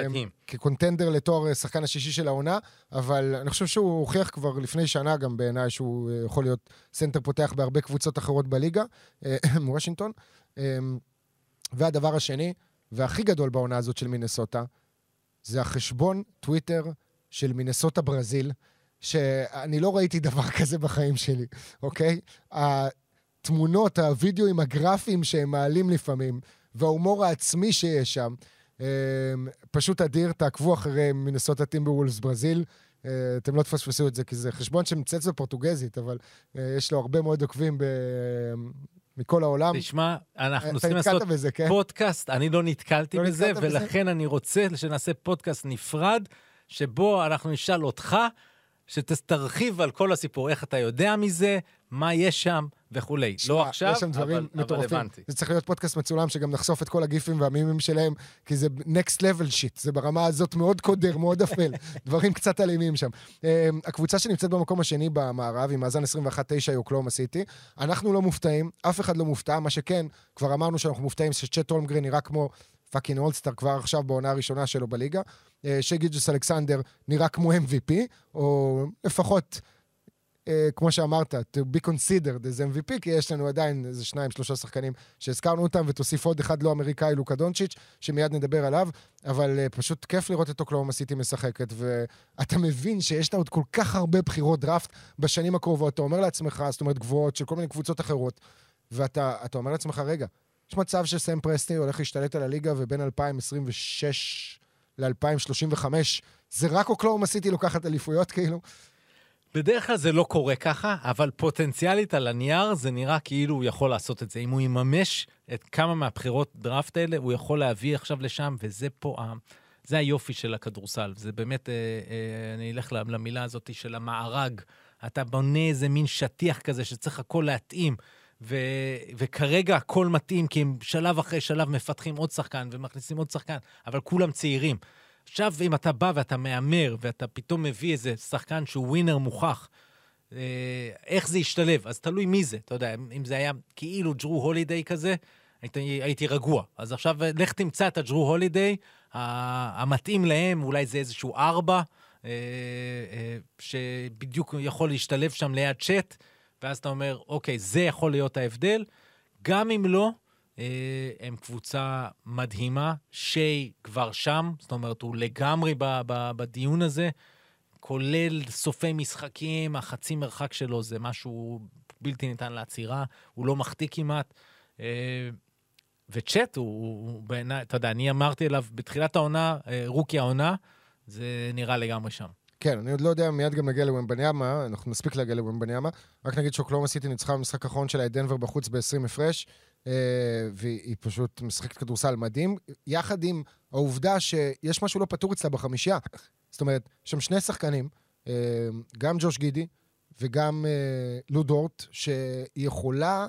[SPEAKER 4] מדהים.
[SPEAKER 3] כ contender לתואר שחקן השישי של העונה, אבל אני חושב שהוא הוכיח כבר לפני שנה גם בעיניי שהוא אה, יכול להיות סנטר פותח בהרבה קבוצות אחרות בליגה, אה, [clears throat] מוושינגטון. אה, והדבר השני, והכי גדול בעונה הזאת של מינסוטה, זה החשבון טוויטר של מינסוטה ברזיל, שאני לא ראיתי דבר [laughs] כזה בחיים שלי, אוקיי? התמונות, הווידאוים הגרפיים שהם מעלים לפעמים, וההומור העצמי שיש שם, אה, פשוט אדיר, תעקבו אחרי מינסוטה טימברוולס ברזיל. אה, אתם לא תפספסו את זה, כי זה חשבון שמצייץ בפורטוגזית, אבל אה, יש לו הרבה מאוד עוקבים ב... מכל העולם.
[SPEAKER 4] תשמע, אנחנו
[SPEAKER 3] אתה
[SPEAKER 4] צריכים לעשות
[SPEAKER 3] בזה, כן?
[SPEAKER 4] פודקאסט, אני לא נתקלתי
[SPEAKER 3] לא
[SPEAKER 4] בזה,
[SPEAKER 3] נתקלת בזה?
[SPEAKER 4] ולכן אני רוצה שנעשה פודקאסט נפרד, שבו אנחנו נשאל אותך, שתרחיב על כל הסיפור, איך אתה יודע מזה, מה יש שם וכולי.
[SPEAKER 3] שמע,
[SPEAKER 4] לא עכשיו,
[SPEAKER 3] יש שם דברים
[SPEAKER 4] אבל, אבל
[SPEAKER 3] מטורפים.
[SPEAKER 4] הבנתי.
[SPEAKER 3] זה צריך להיות פודקאסט מצולם, שגם נחשוף את כל הגיפים והמימים שלהם, כי זה next level shit, זה ברמה הזאת מאוד קודר, מאוד אפל, [laughs] דברים קצת אלימים שם. אה, הקבוצה שנמצאת במקום השני במערב, עם מאזן 21-9 היא אוקלהומה סיטי. אנחנו לא מופתעים, אף אחד לא מופתע, מה שכן, כבר אמרנו שאנחנו מופתעים שצ'ט הולמגרן נראה כמו fucking all-star כבר עכשיו בעונה הראשונה שלו בליגה. אה, שגילג'ס אלכסנדר נראה כמו MVP, או לפחות, אה, כמו שאמרת, to be considered as MVP, כי יש לנו עדיין איזה שניים, שלושה שחקנים שהזכרנו אותם, ותוסיף עוד אחד לא אמריקאי, לוקה דונצ'יץ', שמיד נדבר עליו, אבל אה, פשוט כיף לראות את אוקלאומה סיטי משחקת, ואתה מבין שיש לה עוד כל כך הרבה בחירות דראפט בשנים הקרובות. אתה אומר לעצמך, זאת אומרת, גבוהות של כל מיני קבוצות אחרות, ואתה אתה אומר לעצמך, רגע, יש מצב שסם פרסטי הולך להשתלט על הליגה, ובין 2026 ל-2035, זה רק אוקלאומה סיטי לוקחת אליפויות, כאילו?
[SPEAKER 4] בדרך כלל זה לא קורה ככה, אבל פוטנציאלית על הנייר זה נראה כאילו הוא יכול לעשות את זה. אם הוא יממש את כמה מהבחירות דראפט האלה, הוא יכול להביא עכשיו לשם, וזה פה, ה- זה היופי של הכדורסל. זה באמת, אה, אה, אני אלך למילה הזאת של המארג. אתה בונה איזה מין שטיח כזה שצריך הכל להתאים. ו, וכרגע הכל מתאים, כי הם שלב אחרי שלב מפתחים עוד שחקן ומכניסים עוד שחקן, אבל כולם צעירים. עכשיו, אם אתה בא ואתה מהמר, ואתה פתאום מביא איזה שחקן שהוא ווינר מוכח, אה, איך זה ישתלב? אז תלוי מי זה, אתה יודע, אם זה היה כאילו ג'רו הולידיי כזה, הייתי, הייתי רגוע. אז עכשיו, לך תמצא את הג'רו הולידיי, המתאים להם, אולי זה איזשהו ארבע, אה, אה, שבדיוק יכול להשתלב שם ליד צ'אט, ואז אתה אומר, אוקיי, זה יכול להיות ההבדל. גם אם לא, אה, הם קבוצה מדהימה, שי כבר שם, זאת אומרת, הוא לגמרי ב- ב- בדיון הזה, כולל סופי משחקים, החצי מרחק שלו זה משהו בלתי ניתן לעצירה, הוא לא מחטיא כמעט. אה, וצ'אט הוא, הוא בעיניי, אתה יודע, אני אמרתי עליו בתחילת העונה, אה, רוקי העונה, זה נראה לגמרי שם.
[SPEAKER 3] כן, אני עוד לא יודע, מיד גם נגיע לוומבניאמה, אנחנו נספיק להגיע לוומבניאמה. רק נגיד שאוקלאומה סיטי ניצחה במשחק האחרון שלה את דנבר בחוץ ב-20 הפרש, אה, והיא פשוט משחקת כדורסל מדהים, יחד עם העובדה שיש משהו לא פתור אצלה בחמישייה. זאת אומרת, יש שם שני שחקנים, אה, גם ג'וש גידי וגם אה, לו דורט, שהיא יכולה,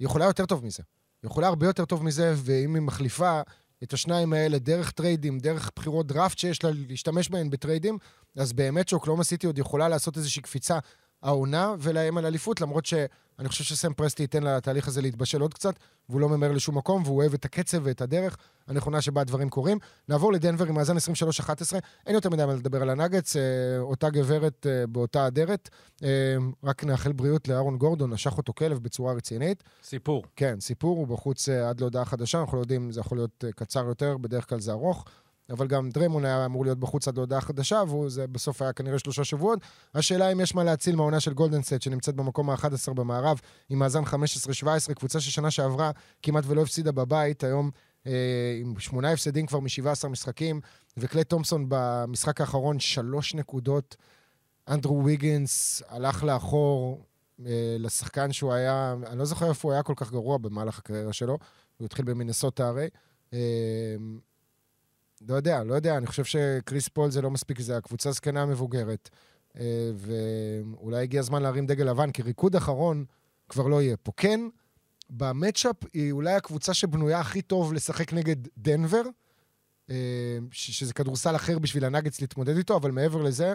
[SPEAKER 3] יכולה יותר טוב מזה. היא יכולה הרבה יותר טוב מזה, ואם היא מחליפה את השניים האלה דרך טריידים, דרך בחירות דראפט שיש לה להשתמש בהן בטריידים, אז באמת שאוקלהומה סיטי עוד יכולה לעשות איזושהי קפיצה העונה ולאיים על אליפות, למרות שאני חושב שסם פרסטי ייתן לתהליך הזה להתבשל עוד קצת, והוא לא ממהר לשום מקום, והוא אוהב את הקצב ואת הדרך הנכונה שבה הדברים קורים. נעבור לדנבר עם מאזן 23-11, אין יותר מדי מה לדבר על הנאגץ, אה, אותה גברת אה, באותה אדרת, אה, רק נאחל בריאות לאהרון גורדון, נשך אותו כלב בצורה רצינית.
[SPEAKER 4] סיפור.
[SPEAKER 3] כן, סיפור, הוא בחוץ עד להודעה חדשה, אנחנו לא יודעים, זה יכול להיות קצר יותר, בדרך כלל זה ארוך. אבל גם דרמון היה אמור להיות בחוץ עד להודעה חדשה, והוא זה בסוף היה כנראה שלושה שבועות. השאלה אם יש מה להציל מהעונה של גולדנסט, שנמצאת במקום ה-11 במערב, עם מאזן 15-17, קבוצה ששנה שעברה כמעט ולא הפסידה בבית, היום אה, עם שמונה הפסדים כבר מ-17 משחקים, וקליי תומפסון במשחק האחרון שלוש נקודות. אנדרו ויגינס הלך לאחור אה, לשחקן שהוא היה, אני לא זוכר איפה הוא היה כל כך גרוע במהלך הקריירה שלו, הוא התחיל במינסוטה הרי. אה, לא יודע, לא יודע, אני חושב שקריס פול זה לא מספיק, זה הקבוצה זקנה המבוגרת. אה, ואולי הגיע הזמן להרים דגל לבן, כי ריקוד אחרון כבר לא יהיה פה. כן, ב matchup היא אולי הקבוצה שבנויה הכי טוב לשחק נגד דנבר, אה, שזה כדורסל אחר בשביל הנאגץ להתמודד איתו, אבל מעבר לזה,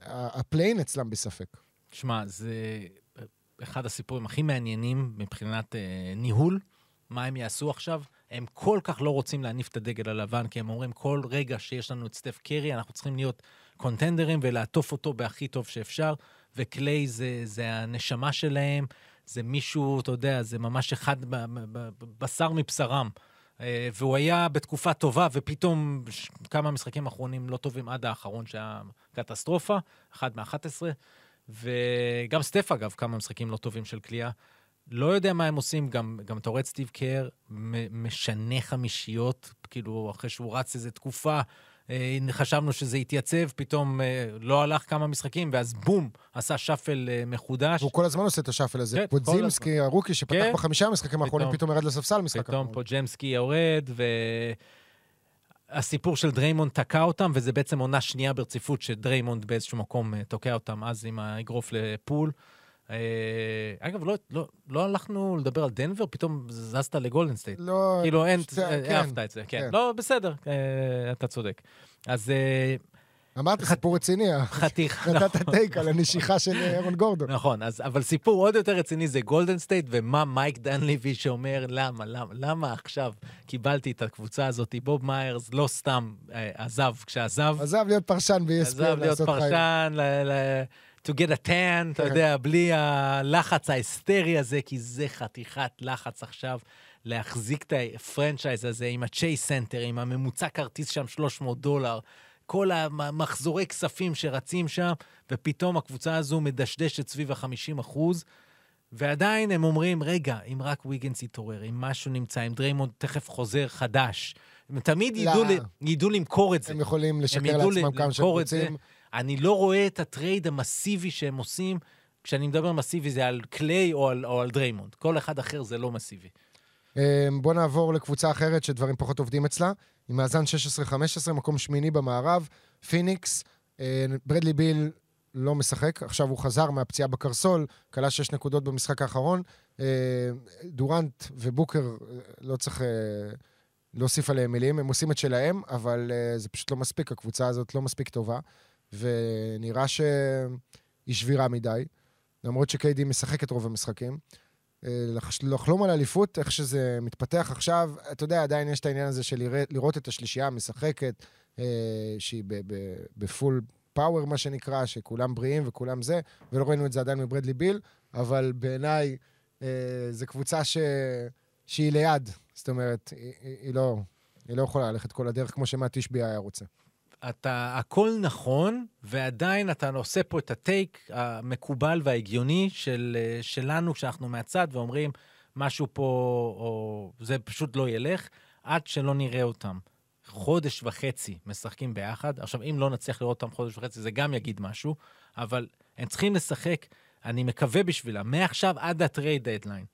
[SPEAKER 3] ה play-in אצלם בספק.
[SPEAKER 4] שמע, זה אחד הסיפורים הכי מעניינים מבחינת אה, ניהול, מה הם יעשו עכשיו. הם כל כך לא רוצים להניף את הדגל הלבן, כי הם אומרים, כל רגע שיש לנו את סטף קרי, אנחנו צריכים להיות קונטנדרים ולעטוף אותו בהכי טוב שאפשר, וקליי זה, זה הנשמה שלהם, זה מישהו, אתה יודע, זה ממש אחד בשר מבשרם. אה, והוא היה בתקופה טובה, ופתאום כמה משחקים אחרונים לא טובים עד האחרון שהיה קטסטרופה, אחד מ-11, וגם סטף, אגב, כמה משחקים לא טובים של קליעה. לא יודע מה הם עושים, גם, גם אתה רואה את סטיב קר משנה חמישיות, כאילו, אחרי שהוא רץ איזו תקופה, אה, חשבנו שזה יתייצב, פתאום אה, לא הלך כמה משחקים, ואז בום, עשה shuffle אה, מחודש.
[SPEAKER 3] הוא כל הזמן עושה את ה shuffle הזה.
[SPEAKER 4] כן, כל
[SPEAKER 3] פודזימסקי, ה rookie, שפתח
[SPEAKER 4] כן.
[SPEAKER 3] בחמישה המשחקים האחרונים,
[SPEAKER 4] פתאום-
[SPEAKER 3] פתאום ירד לספסל משחק
[SPEAKER 4] פתאום
[SPEAKER 3] האחרון.
[SPEAKER 4] פודזימסקי יורד, ו... הסיפור של דריימונד תקע אותם, וזה בעצם עונה שנייה ברציפות שדריימונד באיזשהו מקום תוקע אותם אז עם האגרוף לפול. אה, אגב, לא, לא, לא הלכנו לדבר על דנבר, פתאום זזת לגולדן סטייט.
[SPEAKER 3] לא...
[SPEAKER 4] כאילו, אין,
[SPEAKER 3] שתי-
[SPEAKER 4] אה,
[SPEAKER 3] כן,
[SPEAKER 4] העפת את זה, כן.
[SPEAKER 3] כן.
[SPEAKER 4] לא, בסדר, אה, אתה צודק. אז אה,
[SPEAKER 3] אמרת, סיפור רציני, אה.
[SPEAKER 4] חתיך, [laughs]
[SPEAKER 3] נתת take על הנשיכה של ארון גורדון.
[SPEAKER 4] נכון, אז, אבל סיפור עוד יותר רציני זה גולדן סטייט, ומה מייק דנליבי שאומר, למה, למה, למה עכשיו קיבלתי את הקבוצה הזאת? בוב מיירס לא סתם אה, עזב, כשעזב,
[SPEAKER 3] עזב להיות פרשן ב-ESPN,
[SPEAKER 4] עזב להיות
[SPEAKER 3] לעשות חיים.
[SPEAKER 4] פרשן, ל- ל- to get a tan, אתה
[SPEAKER 3] כן.
[SPEAKER 4] יודע, בלי הלחץ ההיסטרי הזה, כי זה חתיכת לחץ עכשיו. להחזיק את ה franchise הזה עם הצ'ייס סנטר, עם הממוצע כרטיס שם 300 דולר, כל המחזורי כספים שרצים שם, ופתאום הקבוצה הזו מדשדשת סביב ה-50 אחוז, ועדיין הם אומרים, רגע, אם רק ויגנס יתעורר, אם משהו נמצא, אם דריימונד תכף חוזר חדש, הם תמיד. ידעו, ל- ידעו למכור את זה.
[SPEAKER 3] הם יכולים לשקר לעצמם כמה שהם. רוצים.
[SPEAKER 4] אני לא רואה את ה trade המסיבי שהם עושים. כשאני מדבר מסיבי זה על קליי או על, או על דריימונד. כל אחד אחר זה לא מסיבי.
[SPEAKER 3] אה, בואו נעבור לקבוצה אחרת שדברים פחות עובדים אצלה, עם מאזן 16-15, מקום שמיני במערב, פיניקס, אה, ברדלי ביל לא משחק, עכשיו הוא חזר מהפציעה בקרסול, קלע שש נקודות במשחק האחרון. אה, דורנט ובוקר, אה, לא צריך להוסיף עליהם מילים, הם עושים את שלהם, אבל זה פשוט לא מספיק, הקבוצה הזאת לא מספיק טובה, ונראה שהיא שבירה מדי, למרות שקיידי משחק את רוב המשחקים. אה, לחלום על אליפות, איך שזה מתפתח עכשיו, אתה יודע, עדיין יש את העניין הזה של לרא- לראות את השלישייה המשחקת, אה, שהיא בפול פאוור, מה שנקרא, שכולם בריאים וכולם זה, ולא ראינו את זה עדיין מברדלי ביל, אבל בעיניי אה, זו קבוצה ש... שהיא ליד. זאת אומרת, היא, היא, היא, לא, היא לא יכולה ללכת כל הדרך כמו שמט היה רוצה.
[SPEAKER 4] אתה, הכל נכון, ועדיין אתה עושה פה את ה take המקובל וההגיוני של, אה, שלנו כשאנחנו מהצד ואומרים, משהו פה, או זה פשוט לא ילך, עד שלא נראה אותם. חודש וחצי משחקים ביחד. עכשיו, אם לא נצליח לראות אותם חודש וחצי, זה גם יגיד משהו, אבל הם צריכים לשחק, אני מקווה בשבילם, מעכשיו עד ה trade deadline.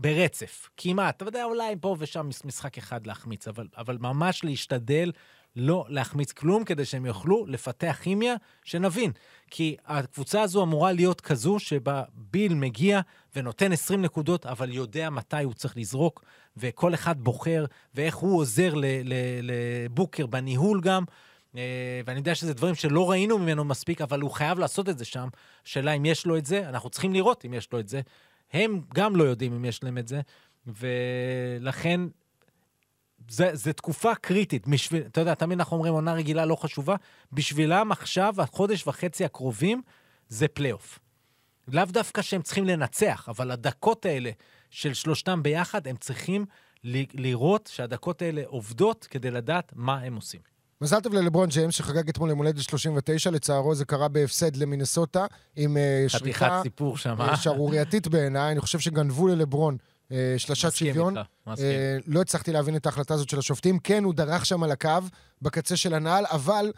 [SPEAKER 4] ברצף, כמעט. אתה יודע, אולי פה ושם מש- משחק אחד להחמיץ, אבל, אבל ממש להשתדל לא להחמיץ כלום, כדי שהם יוכלו לפתח כימיה, שנבין. כי הקבוצה הזו אמורה להיות כזו שבה ביל מגיע ונותן 20 נקודות, אבל יודע מתי הוא צריך לזרוק, וכל אחד בוחר, ואיך הוא עוזר לבוקר בניהול גם. אה, ואני יודע שזה דברים שלא ראינו ממנו מספיק, אבל הוא חייב לעשות את זה שם. השאלה אם יש לו את זה, אנחנו צריכים לראות אם יש לו את זה. הם גם לא יודעים אם יש להם את זה, ולכן זה, זה תקופה קריטית. בשביל, אתה יודע, תמיד אנחנו אומרים עונה רגילה לא חשובה, בשבילם עכשיו, החודש וחצי הקרובים, זה פלייאוף. לאו דווקא שהם צריכים לנצח, אבל הדקות האלה של שלושתם ביחד, הם צריכים ל- לראות שהדקות האלה עובדות כדי לדעת מה הם עושים.
[SPEAKER 3] מזל טוב ללברון ג'יימס, שחגג אתמול יום הולדת 39, לצערו זה קרה בהפסד למינסוטה, עם אה, שריקה
[SPEAKER 4] סיפור שם,
[SPEAKER 3] אה,
[SPEAKER 4] אה?
[SPEAKER 3] שערורייתית בעיניי, אני חושב שגנבו ללברון אה, שלשת
[SPEAKER 4] מסכים
[SPEAKER 3] שוויון. אה, לא הצלחתי להבין את ההחלטה הזאת של השופטים. כן, הוא דרך שם על הקו, בקצה של הנעל, אבל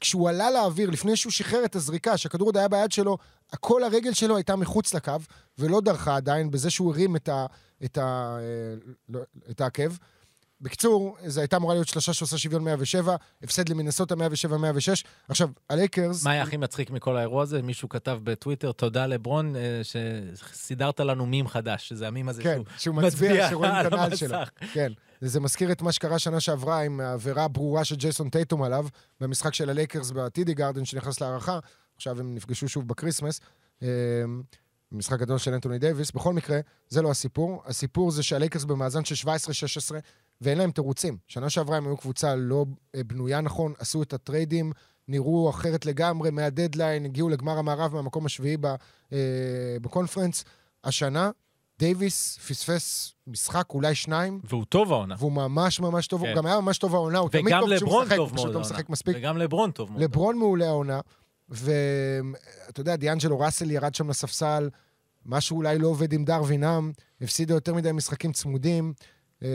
[SPEAKER 3] כשהוא עלה לאוויר, לפני שהוא שחרר את הזריקה, שהכדור עוד היה ביד שלו, כל הרגל שלו הייתה מחוץ לקו, ולא דרכה עדיין בזה שהוא הרים את, ה, את, ה, אה, לא, את העקב. בקיצור, זו הייתה אמורה להיות שלושה שעושה שוויון 107, הפסד למינסוטה 107-106. עכשיו, הלייקרס...
[SPEAKER 4] מה היה הכי מצחיק מכל האירוע הזה? מישהו כתב בטוויטר, תודה לברון, אה, שסידרת לנו מים חדש, שזה המים הזה
[SPEAKER 3] כן,
[SPEAKER 4] שהוא
[SPEAKER 3] שהוא מצביע, שרואים את
[SPEAKER 4] על
[SPEAKER 3] הנעל שלו. כן. זה מזכיר את מה שקרה שנה שעברה עם העבירה הברורה של ג'ייסון טייטום עליו, במשחק של הלייקרס ב TD Garden שנכנס להארכה. עכשיו הם נפגשו שוב ב Christmas. אה, משחק גדול של אנטוני דייוויס. בכל מקרה, זה לא הסיפור. הסיפור זה שהלייקרס במאזן של 17-16, ואין להם תירוצים. שנה שעברה הם היו קבוצה לא אה, בנויה נכון, עשו את הטריידים, נראו אחרת לגמרי מהדדליין, הגיעו לגמר המערב מהמקום השביעי ב- אה, בקונפרנס. השנה, דייוויס פספס משחק, אולי שניים,
[SPEAKER 4] והוא טוב העונה.
[SPEAKER 3] והוא ממש ממש טוב,
[SPEAKER 4] כן.
[SPEAKER 3] הוא גם היה ממש טוב העונה, הוא תמיד טוב כשהוא משחק, הוא פשוט לא. משחק מספיק.
[SPEAKER 4] וגם לברון טוב מאוד.
[SPEAKER 3] לברון מעולה העונה, ואתה יודע, דיאנג'לו ראסל ירד שם לספסל, משהו אולי לא עובד עם דרווינם, הפסידה יותר מדי משחקים צמודים. אה,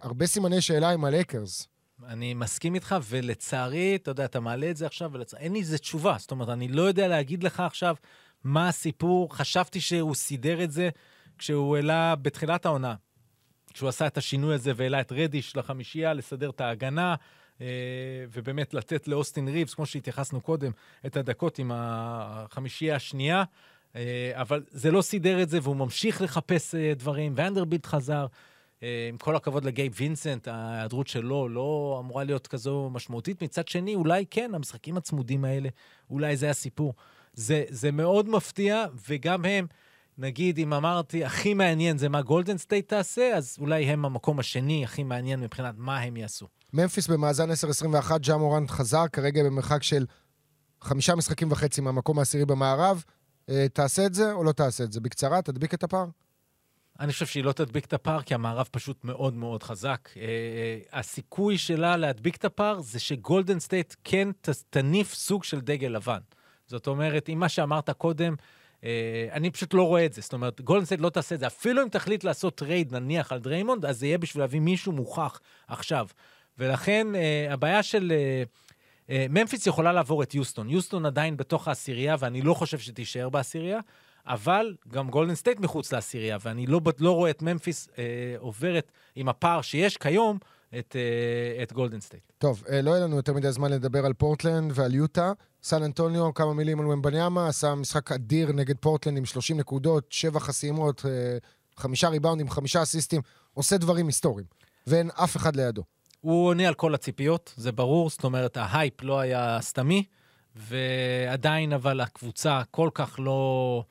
[SPEAKER 3] הרבה סימני שאלה עם הלייקרס.
[SPEAKER 4] אני מסכים איתך, ולצערי, אתה יודע, אתה מעלה את זה עכשיו, ולצ... אין לי איזה תשובה. זאת אומרת, אני לא יודע להגיד לך עכשיו מה הסיפור. חשבתי שהוא סידר את זה כשהוא העלה בתחילת העונה, כשהוא עשה את השינוי הזה והעלה את רדיש לחמישייה, לסדר את ההגנה, אה, ובאמת לתת לאוסטין ריבס, כמו שהתייחסנו קודם, את הדקות עם החמישייה השנייה. אה, אבל זה לא סידר את זה, והוא ממשיך לחפש דברים, ו-Vanderbilt חזר. אה, עם כל הכבוד לגייב וינסנט, ההיעדרות שלו לא אמורה להיות כזו משמעותית. מצד שני, אולי כן, המשחקים הצמודים האלה, אולי זה הסיפור. זה, זה מאוד מפתיע, וגם הם, נגיד, אם אמרתי, הכי מעניין זה מה גולדן סטייט תעשה, אז אולי הם המקום השני הכי מעניין מבחינת מה הם יעשו.
[SPEAKER 3] ממפיס במאזן 10-21, ג'ה מורנט חזר, כרגע במרחק של חמישה משחקים וחצי מהמקום העשירי במערב. אה, תעשה את זה או לא תעשה את זה? בקצרה, תדביק את הפער?
[SPEAKER 4] אני חושב שהיא לא תדביק את הפער, כי המערב פשוט מאוד מאוד חזק. אה, אה, הסיכוי שלה להדביק את הפער זה שגולדן סטייט כן תניף סוג של דגל לבן. זאת אומרת, אם מה שאמרת קודם, אה, אני פשוט לא רואה את זה. זאת אומרת, גולדן סטייט לא תעשה את זה. אפילו אם תחליט לעשות טרייד, נניח, על דריימונד, אז זה יהיה בשביל להביא מישהו מוכח עכשיו. ולכן, הבעיה של... ממפיס יכולה לעבור את יוסטון. יוסטון עדיין בתוך העשירייה, ואני לא חושב שתישאר בעשירייה, אבל גם גולדן סטייט מחוץ לעשירייה, ואני לא, לא רואה את ממפיס אה, עוברת עם הפער שיש כיום את, אה, את גולדן סטייט.
[SPEAKER 3] טוב, אה, לא יהיה לנו יותר מדי זמן לדבר על פורטלנד ועל יוטה. סן אנטוניו, כמה מילים על וומבניאמה, עשה משחק אדיר נגד פורטלנד עם 30 נקודות, 7 חסימות, אה, חמישה ריבאונדים, חמישה אסיסטים, עושה דברים היסטוריים, ואין אף אחד לידו.
[SPEAKER 4] הוא עונה על כל הציפיות, זה ברור, זאת אומרת, ההייפ לא היה סתמי, ועדיין אבל הקבוצה כל כך לא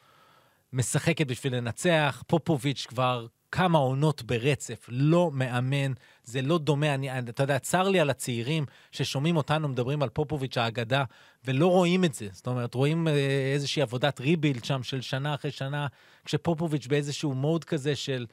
[SPEAKER 4] משחקת בשביל לנצח. פופוביץ' כבר כמה עונות ברצף, לא מאמן, זה לא דומה. אני, אתה יודע, צר לי על הצעירים ששומעים אותנו מדברים על פופוביץ' האגדה, ולא רואים את זה. זאת אומרת, רואים אה, איזושהי עבודת ריבילד שם של שנה אחרי שנה, כשפופוביץ' באיזשהו מוד כזה של...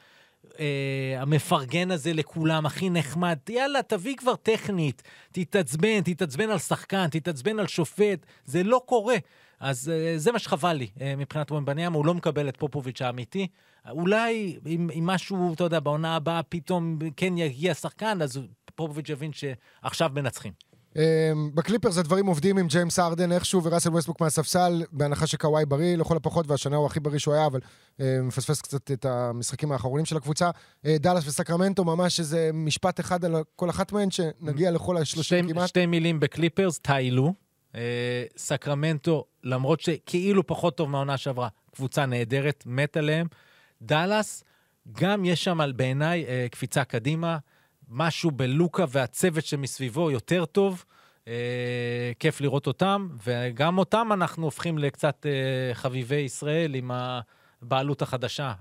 [SPEAKER 4] אה, המפרגן הזה לכולם, הכי נחמד, יאללה, תביא כבר טכנית, תתעצבן, תתעצבן על שחקן, תתעצבן על שופט, זה לא קורה. אז אה, זה מה שחבל לי אה, מבחינת רועם בניאמה, הוא לא מקבל את פופוביץ' האמיתי. אולי אם, אם משהו, אתה יודע, בעונה הבאה פתאום כן יגיע שחקן, אז פופוביץ' יבין שעכשיו מנצחים.
[SPEAKER 3] אמ, בקליפרס הדברים עובדים עם ג'יימס הארדן איכשהו וראסל ווסטבוק מהספסל, בהנחה שקוואי בריא לכל הפחות, והשנה הוא הכי בריא שהוא היה, אבל אה, מפספס קצת את המשחקים האחרונים של הקבוצה. אה, דאלאס וסקרמנטו, ממש איזה משפט אחד על כל אחת מהן, שנגיע לכל השלושים כמעט.
[SPEAKER 4] שתי מילים בקליפרס, טיילו. אה, סקרמנטו, למרות שכאילו פחות טוב מהעונה שעברה, קבוצה נהדרת, מת עליהם. דאלאס, גם יש שם בעיניי קפיצה קדימה. משהו בלוקה והצוות שמסביבו יותר טוב. אה, כיף לראות אותם, וגם אותם אנחנו הופכים לקצת אה, חביבי ישראל עם הבעלות החדשה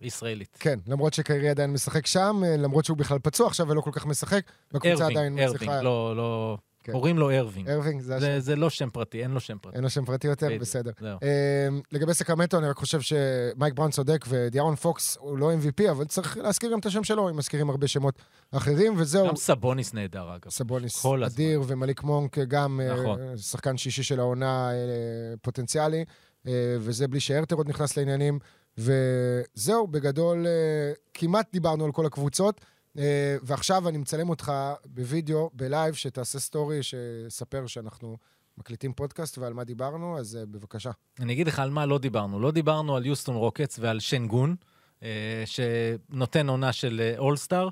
[SPEAKER 4] הישראלית.
[SPEAKER 3] כן, למרות שקיירי עדיין משחק שם, אה, למרות שהוא בכלל פצוע עכשיו ולא כל כך משחק,
[SPEAKER 4] בקבוצה עדיין מצליחה... ארווינג, ארווינג, לא, לא... כן. קוראים לו ארווינג.
[SPEAKER 3] ארווינג,
[SPEAKER 4] זה השם. זה לא שם פרטי, אין לו שם פרטי.
[SPEAKER 3] אין לו שם פרטי יותר? בדיוק, בסדר. אה, לגבי סקרמנטו, אני רק חושב שמייק בראון צודק, ודיארון פוקס הוא לא MVP, אבל צריך להזכיר גם את השם שלו, אם מזכירים הרבה שמות אחרים, וזהו.
[SPEAKER 4] גם סבוניס נהדר, אגב.
[SPEAKER 3] סבוניס אדיר, הזמן. ומליק מונק גם אה, נכון. שחקן שישי של העונה אה, פוטנציאלי, אה, וזה בלי שהרטר עוד נכנס לעניינים. וזהו, בגדול, כמעט דיברנו על כל הקבוצות. אה, ועכשיו אני מצלם אותך בווידאו, בלייב, שתעשה סטורי, שספר שאנחנו מקליטים פודקאסט ועל מה דיברנו, אז אה, בבקשה.
[SPEAKER 4] אני אגיד לך על מה לא דיברנו. לא דיברנו על יוסטון רוקטס ועל שנגון, uh, שנותן עונה של אולסטאר,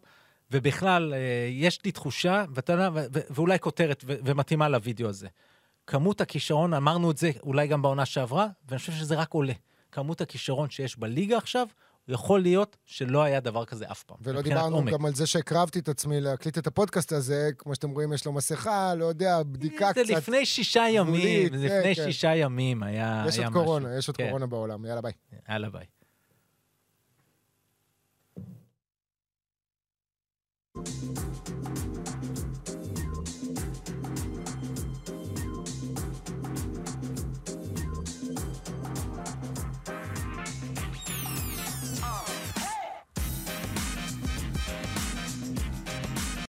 [SPEAKER 4] ובכלל, יש לי תחושה, ואתה יודע, ואולי כותרת, ומתאימה לוידאו הזה. כמות הכישרון, אמרנו את זה אולי גם בעונה שעברה, ואני חושב שזה רק עולה. כמות הכישרון שיש בליגה עכשיו, יכול להיות שלא היה דבר כזה אף פעם.
[SPEAKER 3] ולא דיברנו עומק. גם על זה שהקרבתי את עצמי להקליט את הפודקאסט הזה, כמו שאתם רואים, יש לו מסכה, לא יודע, בדיקה אה,
[SPEAKER 4] זה קצת... זה לפני שישה ימים, גבולית, זה כן, לפני כן. שישה ימים היה,
[SPEAKER 3] יש
[SPEAKER 4] היה משהו.
[SPEAKER 3] יש עוד קורונה, יש עוד כן. קורונה בעולם, יאללה ביי.
[SPEAKER 4] יאללה ביי. thank you